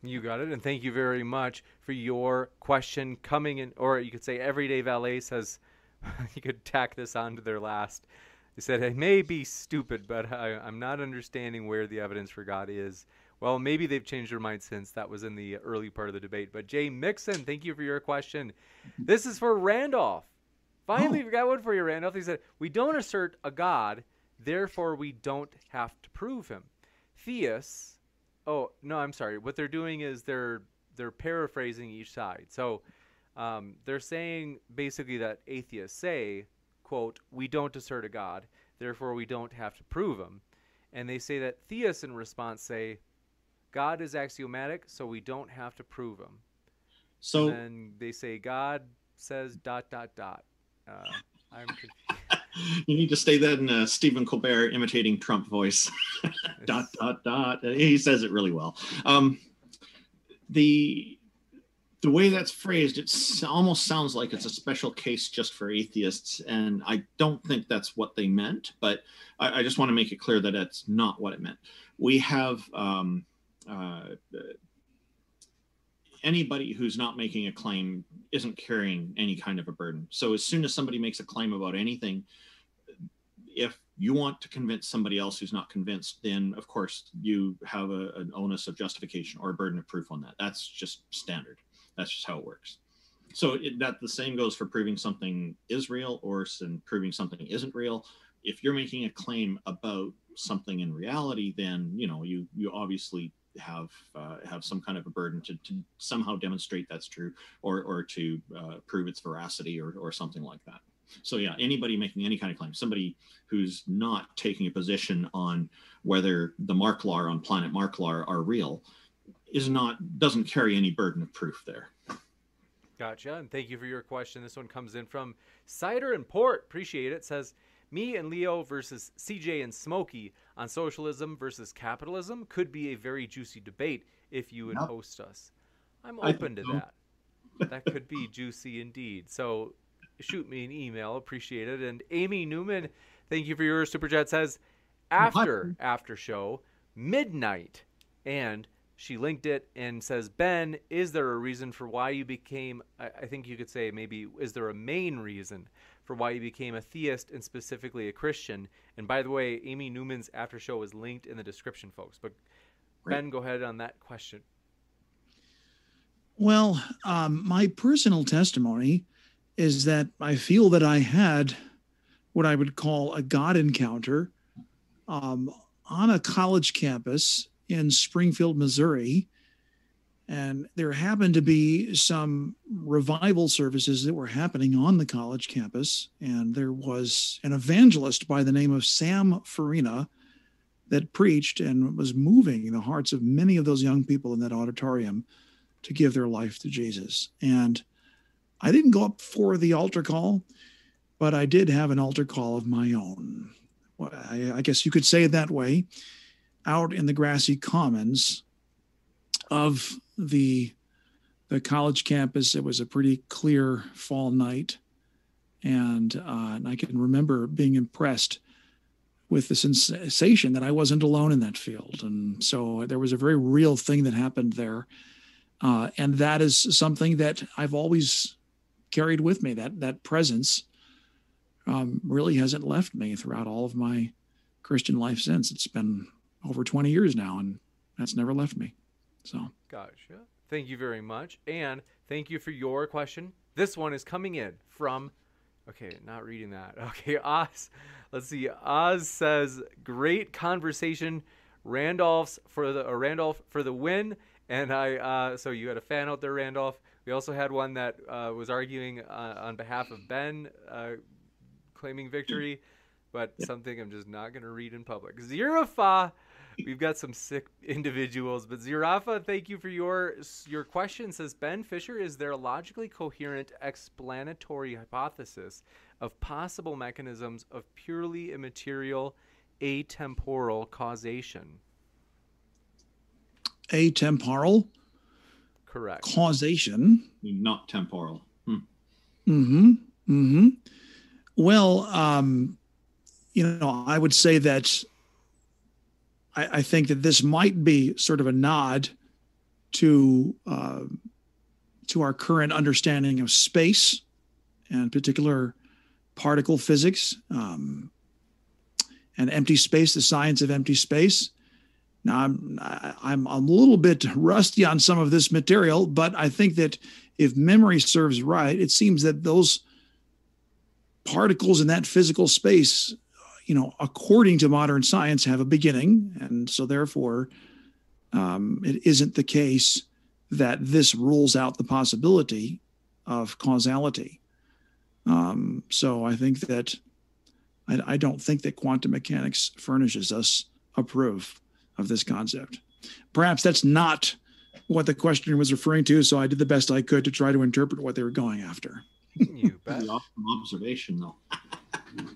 You got it, and thank you very much for your question coming in. Or you could say Everyday Valet says you could tack this on to their last. They said it may be stupid, but I, I'm not understanding where the evidence for God is. Well, maybe they've changed their mind since that was in the early part of the debate. But Jay Mixon, thank you for your question. This is for Randolph. Finally, Oh. we got one for you, Randolph. He said, "We don't assert a God, therefore we don't have to prove him." Theists Oh no, I'm sorry. What they're doing is they're they're paraphrasing each side. So um, they're saying basically that atheists say, quote, we don't assert a God, therefore we don't have to prove him. And they say that theists in response say, God is axiomatic, so we don't have to prove him. So and they say God says dot dot dot. Uh, I'm you need to say that in a Stephen Colbert imitating Trump voice. dot dot dot. He says it really well. Um, the the way that's phrased, it almost sounds like it's a special case just for atheists, and I don't think that's what they meant. But I, I just want to make it clear that that's not what it meant. We have um, uh, anybody who's not making a claim isn't carrying any kind of a burden. So as soon as somebody makes a claim about anything, if you want to convince somebody else who's not convinced, then of course you have a, an onus of justification or a burden of proof on that. That's just standard. That's just how it works. So it, that the same goes for proving something is real or proving something isn't real. If you're making a claim about something in reality, then you know you you obviously have uh, have some kind of a burden to, to somehow demonstrate that's true or or to uh, prove its veracity or or something like that. So yeah, anybody making any kind of claim, somebody who's not taking a position on whether the Marklar on planet Marklar are real, is not doesn't carry any burden of proof there. Gotcha, and thank you for your question. This one comes in from Cider and Port. Appreciate it. Says me and Leo versus CJ and Smokey on socialism versus capitalism could be a very juicy debate if you would host us. I'm open to so. that. that could be juicy indeed. So shoot me an email. Appreciate it. And Amy Newman, thank you for your super chat. Says after what? after show midnight, and she linked it and says, Ben, is there a reason for why you became? I, I think you could say maybe is there a main reason for why you became a theist and specifically a Christian. And by the way, Amy Newman's after show is linked in the description, folks. But Ben, go ahead on that question. Well, um, my personal testimony is that I feel that I had what I would call a God encounter um, on a college campus in Springfield, Missouri, and there happened to be some revival services that were happening on the college campus. And there was an evangelist by the name of Sam Farina that preached and was moving the hearts of many of those young people in that auditorium to give their life to Jesus. And I didn't go up for the altar call, but I did have an altar call of my own. I, guess you could say it that way out in the grassy commons of the the college campus. It was a pretty clear fall night, and, uh, and I can remember being impressed with the sensation that I wasn't alone in that field. And so there was a very real thing that happened there, uh, and that is something that I've always carried with me. That that presence um, really hasn't left me throughout all of my Christian life since. It's been over 20 years now, and that's never left me. So, gotcha. Thank you very much. And thank you for your question. This one is coming in from, okay, not reading that. Okay, Oz. Let's see. Oz says, great conversation. Randolph's for the uh, Randolph for the win. And I, uh, so you had a fan out there, Randolph. We also had one that uh, was arguing uh, on behalf of Ben, uh, claiming victory, but something I'm just not going to read in public. Zirafa We've got some sick individuals, but Zirafa, thank you for your your question. Says Ben Fisher, is there a logically coherent explanatory hypothesis of possible mechanisms of purely immaterial atemporal causation? Atemporal. Correct. Causation. Not temporal. Hmm. Mm-hmm. Mm-hmm. Well, um, you know, I would say that I, I, think that this might be sort of a nod to uh, to our current understanding of space, and particular particle physics, um, and empty space, the science of empty space. Now, I'm I'm a little bit rusty on some of this material, but I think that if memory serves right, it seems that those particles in that physical space you know, according to modern science, have a beginning. And so, therefore, um, it isn't the case that this rules out the possibility of causality. Um, so I think that I, I don't think that quantum mechanics furnishes us a proof of this concept. Perhaps that's not what the questioner was referring to, so I did the best I could to try to interpret what they were going after. You bet. Awesome observation, though.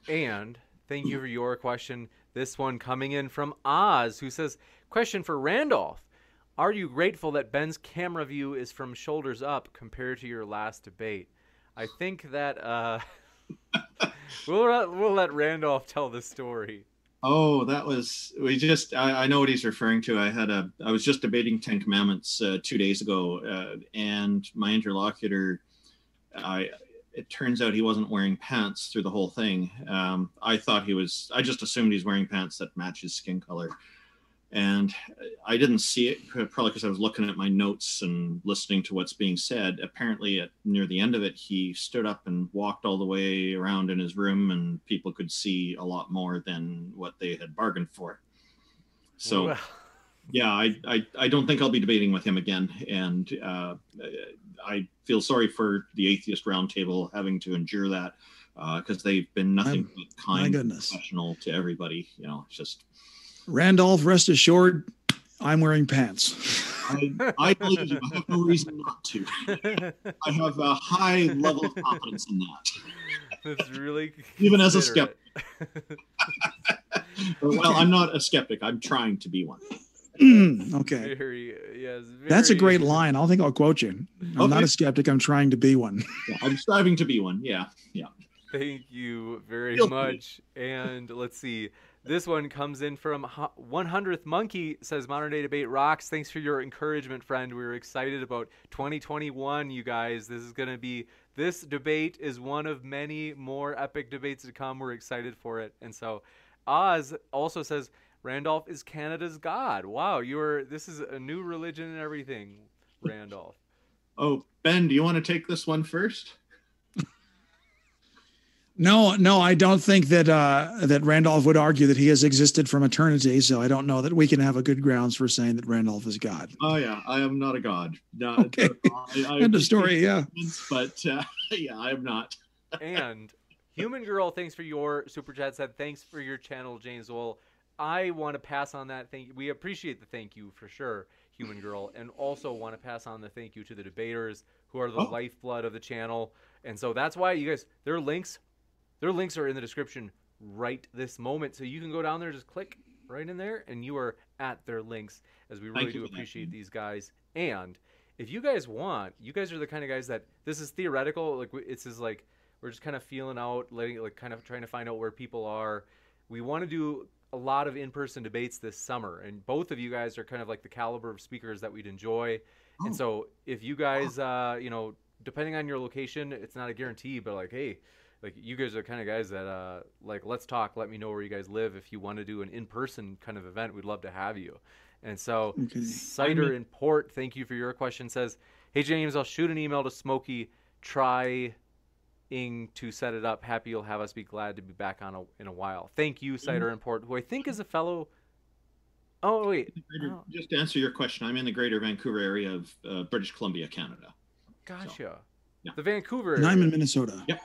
And thank you for your question. This one coming in from Oz, who says, Question for Randolph. Are you grateful that Ben's camera view is from shoulders up compared to your last debate? I think that uh, we'll, we'll let Randolph tell the story. Oh, that was we just. I, I know what he's referring to. I had a. I was just debating Ten Commandments uh, two days ago, uh, and my interlocutor, I. It turns out he wasn't wearing pants through the whole thing. Um, I thought he was. I just assumed he's wearing pants that match his skin color, and I didn't see it probably because I was looking at my notes and listening to what's being said. Apparently, at near the end of it, he stood up and walked all the way around in his room, and people could see a lot more than what they had bargained for. So, Well, yeah, I, I I don't think I'll be debating with him again, and uh, I feel sorry for the atheist roundtable having to endure that because they've been nothing I'm- but kind, goodness. professional to everybody. You know, it's just. Randolph, rest assured, I'm wearing pants. I, I believe you. I have no reason not to. I have a high level of confidence in that. That's really Even as a skeptic. Well, I'm not a skeptic. I'm trying to be one. Mm, okay. Very, yes, That's a great line. I think I'll quote you. I'm not a skeptic. I'm trying to be one. Yeah, I'm striving to be one. Yeah, yeah. Thank you very Feel free. much. And let's see. This one comes in from 100th Monkey says Modern Day Debate rocks. Thanks for your encouragement, friend. We're excited about 2021, you guys. This is going to be this debate is one of many more epic debates to come. We're excited for it. And so Oz also says Randolph is Canada's god. Wow, you're this is a new religion and everything, Randolph. Oh, Ben, do you want to take this one first? No, no, I don't think that uh, that Randolph would argue that he has existed from eternity. So I don't know that we can have a good grounds for saying that Randolph is God. Oh yeah, I am not a god. No, Okay. I, I End of story. Yeah. But uh, yeah, I am not. and human girl thanks for your super chat said thanks for your channel james well i want to pass on that thank we appreciate the thank you for sure human girl and also want to pass on the thank you to the debaters who are the Oh. lifeblood of the channel and so that's why you guys their links their links are in the description right this moment so you can go down there just click right in there and you are at their links as we really do for that. appreciate these guys and if you guys want you guys are the kind of guys that this is theoretical like it's is like we're just kind of feeling out letting like kind of trying to find out where people are we want to do a lot of in-person debates this summer and both of you guys are kind of like the caliber of speakers that we'd enjoy. And Oh. so if you guys uh you know depending on your location it's not a guarantee but like hey like you guys are the kind of guys that uh like let's talk let me know where you guys live. If you want to do an in-person kind of event we'd love to have you. And so Okay. cider and port thank you for your question says hey james i'll shoot an email to smokey. Try ing to set it up happy you'll have us be glad to be back on a, in a while thank you cider and port, who i think is a fellow oh wait Greater- Oh. Just to answer your question, I'm in the Greater Vancouver area of uh, British Columbia, Canada. gotcha yeah. the vancouver And I'm in. Minnesota. Yep.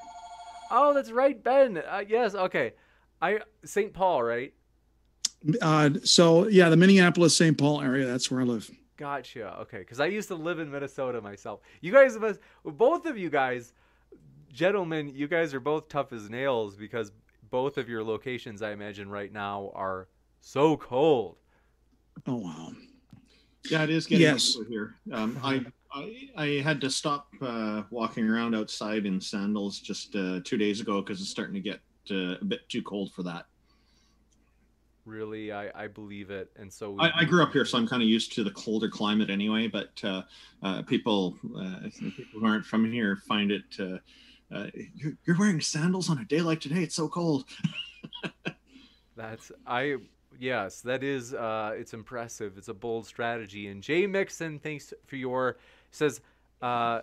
oh that's right ben uh, yes okay i st paul right Uh, so yeah, the Minneapolis St. Paul area. That's where I live. Gotcha. Okay, because I used to live in Minnesota myself. You guys must, both of you guys, gentlemen, you guys are both tough as nails because both of your locations, I imagine, right now are so cold. Oh wow. Yeah, it is getting Yes. over here. Um, I, I I had to stop uh, walking around outside in sandals just uh, two days ago because it's starting to get uh, a bit too cold for that. Really, I, I believe it, and so we, I, I grew up here, so I'm kind of used to the colder climate anyway. But uh, uh, people, uh, people who aren't from here find it. Uh, you're, you're wearing sandals on a day like today. It's so cold. That's I yes, that is uh it's impressive. It's a bold strategy. And Jay Mixon, thanks for your says uh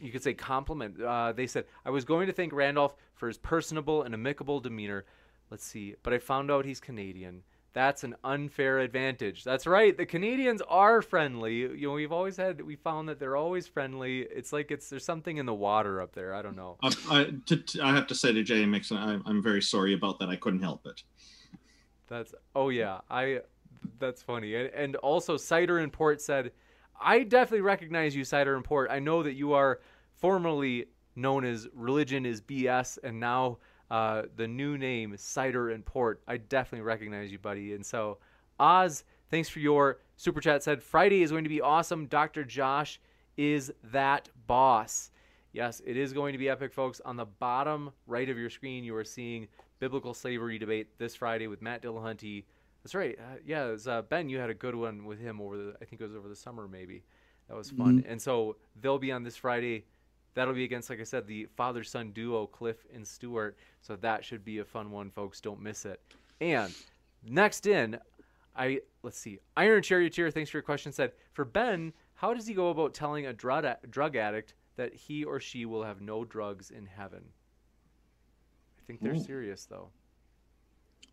you could say compliment. Uh they said I was going to thank Randolph for his personable and amicable demeanor. Let's see, but I found out he's Canadian. That's an unfair advantage. That's right. The Canadians are friendly. You know, we've always had we found that they're always friendly. It's like it's there's something in the water up there. I don't know. I, I, to, to, I have to say to Jay Mixon, I, I'm very sorry about that. I couldn't help it. That's oh yeah. I that's funny. And, and also cider and port said, I definitely recognize you, cider and port. I know that you are formerly known as religion is BS, and now uh, the new name cider and port. I definitely recognize you, buddy. And so, Oz, thanks for your super chat. Said Friday is going to be awesome. Dr. Josh is that boss. Yes, it is going to be epic, folks. On the bottom right of your screen, you are seeing biblical slavery debate this Friday with Matt Dillahunty. That's right. Uh, yeah, was, uh, Ben, you had a good one with him over the. I think it was over the summer, maybe. That was fun. Mm-hmm. And so they'll be on this Friday. That'll be against, like I said, the father son duo, Cliffe and Stuart. So that should be a fun one, folks. Don't miss it. And next in, I let's see. Iron Charioteer, thanks for your question. Said for Ben, how does he go about telling a drug drug addict that he or she will have no drugs in heaven? I think they're Ooh. serious though.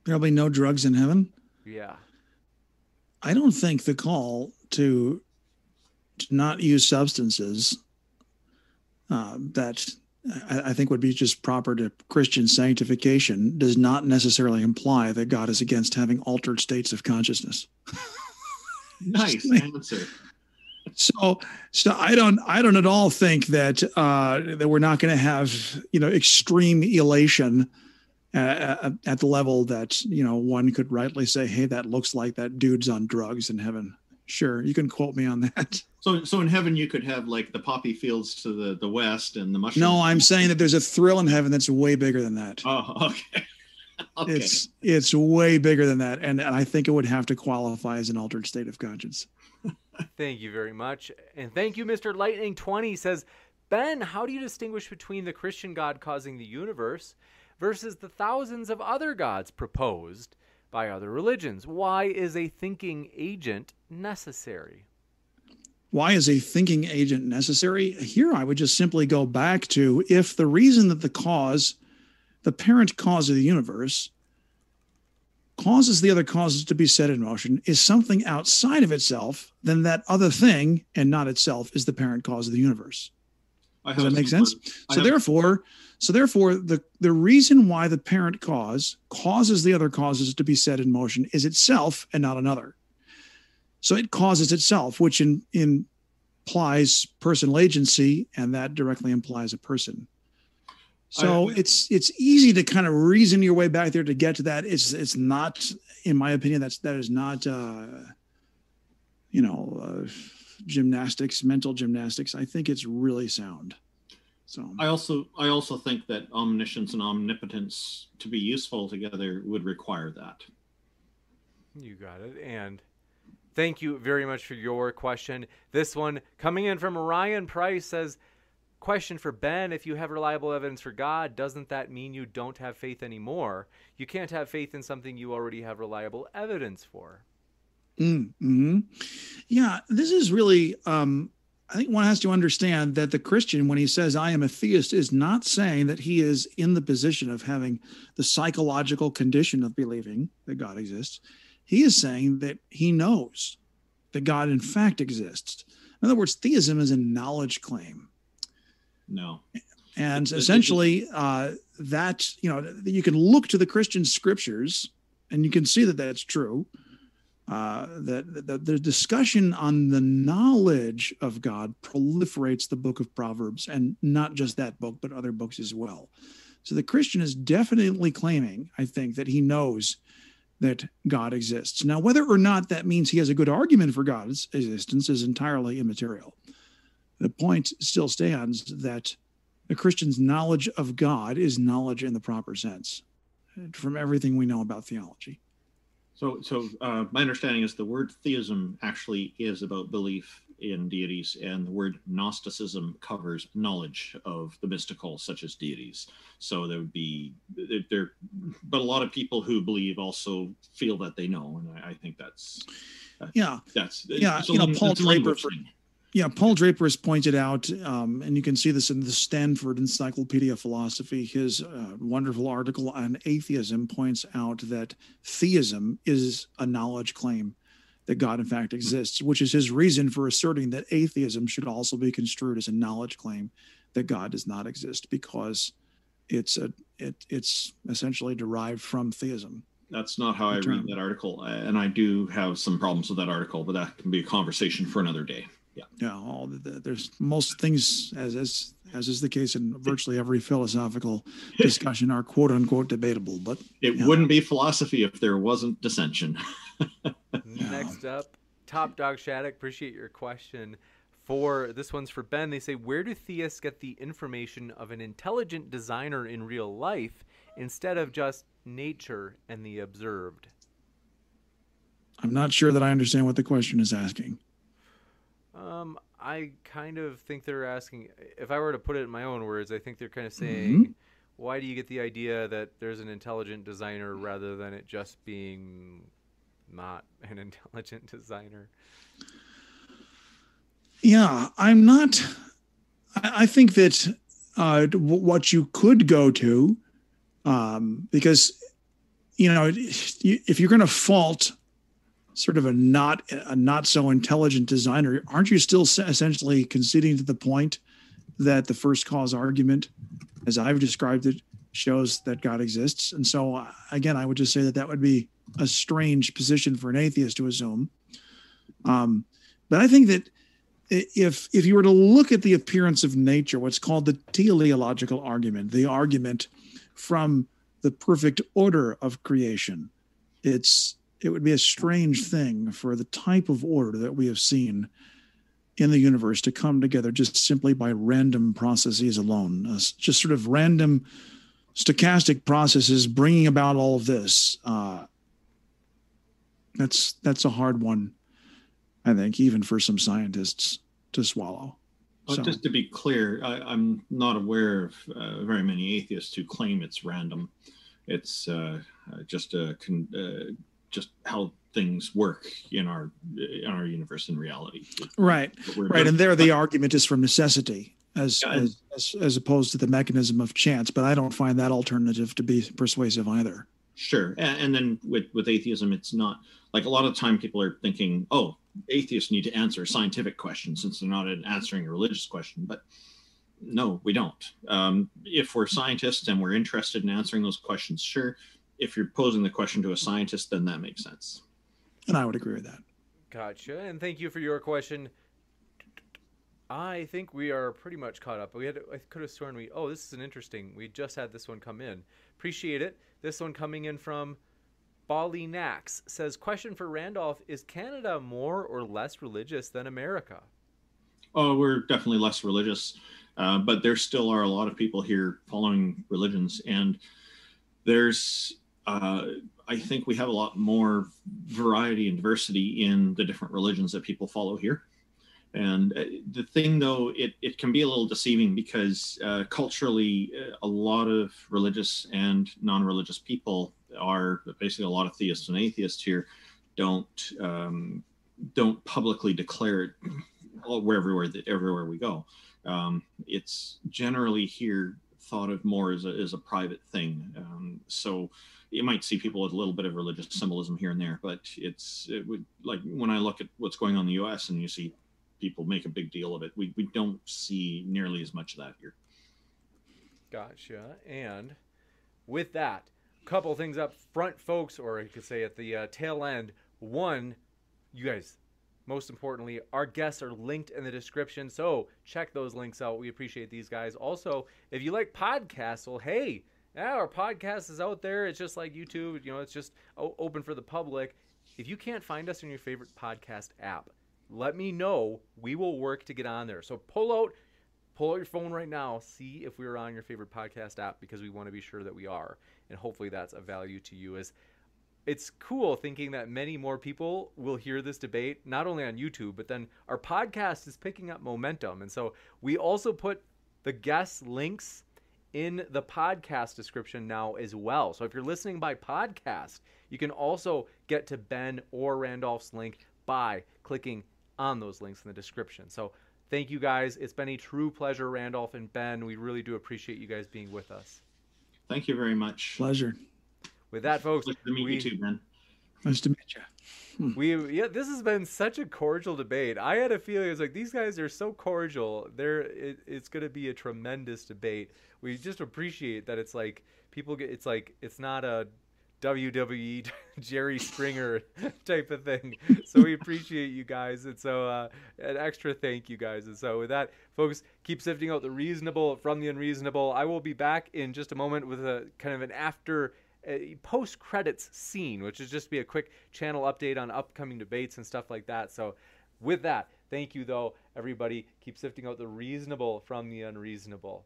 There'll be no drugs in heaven. Yeah. I don't think the call to, to not use substances uh, that I, I think would be just proper to Christian sanctification does not necessarily imply that God is against having altered states of consciousness. nice answer. So, so I don't, I don't at all think that uh, that we're not going to have, you know, extreme elation uh, at the level that you know one could rightly say, "Hey, that looks like that dude's on drugs in heaven." Sure, you can quote me on that. So, so in heaven, you could have like the poppy fields to the the west and the mushrooms. No, I'm saying that there's a thrill in heaven that's way bigger than that. Oh, okay. okay. It's it's way bigger than that, and, and I think it would have to qualify as an altered state of conscience. thank you very much, and thank you, Mr. Lightning Twenty says, Ben, how do you distinguish between the Christian God causing the universe versus the thousands of other gods proposed by other religions? Why is a thinking agent necessary? Why is a thinking agent necessary? Here, I would just simply go back to if the reason that the cause, the parent cause of the universe, causes the other causes to be set in motion is something outside of itself, then that other thing and not itself is the parent cause of the universe. Does that make sense? So therefore, so therefore, the, the reason why the parent cause causes the other causes to be set in motion is itself and not another. So it causes itself, which in, in implies personal agency, and that directly implies a person. So I, it's it's easy to kind of reason your way back there to get to that. It's it's not, in my opinion, that's that is not, uh, you know, uh, gymnastics, mental gymnastics. I think it's really sound. So I also I also think that omniscience and omnipotence to be useful together would require that. You got it, and Thank you very much for your question. This one coming in from Ryan Price says, Question for Ben If you have reliable evidence for God, doesn't that mean you don't have faith anymore? You can't have faith in something you already have reliable evidence for. Mm-hmm. Yeah, this is really, um, I think one has to understand that the Christian, when he says, I am a theist, is not saying that he is in the position of having the psychological condition of believing that God exists. He is saying that he knows that God in fact exists. In other words, theism is a knowledge claim. No. And essentially, uh, that, you know, you can look to the Christian scriptures and you can see that that's true. Uh, that the, the discussion on the knowledge of God proliferates the book of Proverbs, and not just that book, but other books as well. So the Christian is definitely claiming, I think, that he knows that God exists. Now, whether or not that means he has a good argument for God's existence is entirely immaterial. The point still stands that the Christian's knowledge of God is knowledge in the proper sense from everything we know about theology. So, so uh, my understanding is the word theism actually is about belief in deities, and the word Gnosticism covers knowledge of the mystical, such as deities. So there would be there, but a lot of people who believe also feel that they know, and I, I think that's yeah, that's yeah. You know, Paul Draper, for, Yeah, Paul Draper has pointed out, um, and you can see this in the Stanford Encyclopedia of Philosophy. His uh, wonderful article on atheism points out that theism is a knowledge claim that God, in fact, exists, which is his reason for asserting that atheism should also be construed as a knowledge claim that God does not exist, because it's a it, it's essentially derived from theism. That's not how I read that article, and I do have some problems with that article, but that can be a conversation for another day. Yeah. Yeah. All the, the, there's most things, as as as is the case in virtually every philosophical discussion, are quote unquote debatable. But it yeah. wouldn't be philosophy if there wasn't dissension. Next up, Top Dog Shattuck. Appreciate your question. For this one's for Ben. They say, where do theists get the information of an intelligent designer in real life instead of just nature and the observed? I'm not sure that I understand what the question is asking. Um, I kind of think they're asking. If I were to put it in my own words, I think they're kind of mm-hmm. saying, mm-hmm. "Why do you get the idea that there's an intelligent designer rather than it just being not an intelligent designer?" Yeah, I'm not. I think that uh, what you could go to, um, because you know, if you're going to fault sort of a not a not so intelligent designer, aren't you still essentially conceding to the point that the first cause argument, as I've described it, shows that God exists? And so, uh, again, I would just say that that would be a strange position for an atheist to assume. Um, but I think that if if you were to look at the appearance of nature, what's called the teleological argument, the argument from the perfect order of creation, it's it would be a strange thing for the type of order that we have seen in the universe to come together just simply by random processes alone, uh, just sort of random stochastic processes bringing about all of this. Uh, that's that's a hard one I think, even for some scientists to swallow. Well, so. Just to be clear, I, am not aware of uh, very many atheists who claim it's random. It's uh, uh just a con- uh, just how things work in our in our universe in reality. Right, right, and there the argument is from necessity. As, yeah, as, as as opposed to the mechanism of chance, but I don't find that alternative to be persuasive either. Sure, and, and then with with atheism, it's not like a lot of time people are thinking, oh, atheists need to answer scientific questions since they're not answering a religious question. But no, we don't. Um, if we're scientists and we're interested in answering those questions, sure. If you're posing the question to a scientist, then that makes sense. And I would agree with that. Gotcha. And thank you for your question. I think we are pretty much caught up. We had I could have sworn we oh this is an interesting. We just had this one come in. Appreciate it. This one coming in from Bali Nax says, question for Randolph: Is Canada more or less religious than America? Oh, we're definitely less religious, uh, but there still are a lot of people here following religions, and there's, uh, I think, we have a lot more variety and diversity in the different religions that people follow here. And uh, the thing, though, it, it can be a little deceiving because uh, culturally, uh, a lot of religious and non religious people are basically a lot of theists and atheists here don't um, don't publicly declare it wherever everywhere we go. Um, it's generally here thought of more as a, as a private thing. Um, so you might see people with a little bit of religious symbolism here and there, but it's it would like when I look at what's going on in the U.S. and you see people make a big deal of it, we we don't see nearly as much of that here. Gotcha. And with that, couple things up front, folks, or you could say at the uh, tail end. One, you guys, most importantly, our guests are linked in the description, so check those links out. We appreciate these guys. Also, if you like podcasts, well, hey, yeah, our podcast is out there. It's just like YouTube. You know, it's just open for the public. If you can't find us in your favorite podcast app, let me know. We will work to get on there. So pull out pull out your phone right now, see if we're on your favorite podcast app because we want to be sure that we are and hopefully that's a value to you as it's cool thinking that many more people will hear this debate not only on YouTube but then our podcast is picking up momentum and so we also put the guest links in the podcast description now as well. So if you're listening by podcast, you can also get to Ben or Randolph's link by clicking on those links in the description. So thank you guys. It's been a true pleasure, Randolph and Ben. We really do appreciate you guys being with us. Thank you very much. Pleasure. With that, folks, nice to meet we, you too, Ben. Nice to meet you. Hmm. We yeah, this has been such a cordial debate. I had a feeling it's like these guys are so cordial. They're it, it's going to be a tremendous debate. We just appreciate that it's like people get it's like it's not a WWE Jerry Springer type of thing. So we appreciate you guys. And so uh, an extra thank you guys. And so with that, folks, keep sifting out the reasonable from the unreasonable. I will be back in just a moment with a kind of an after post credits scene, which is just be a quick channel update on upcoming debates and stuff like that. So, with that, thank you though, everybody. Keep sifting out the reasonable from the unreasonable.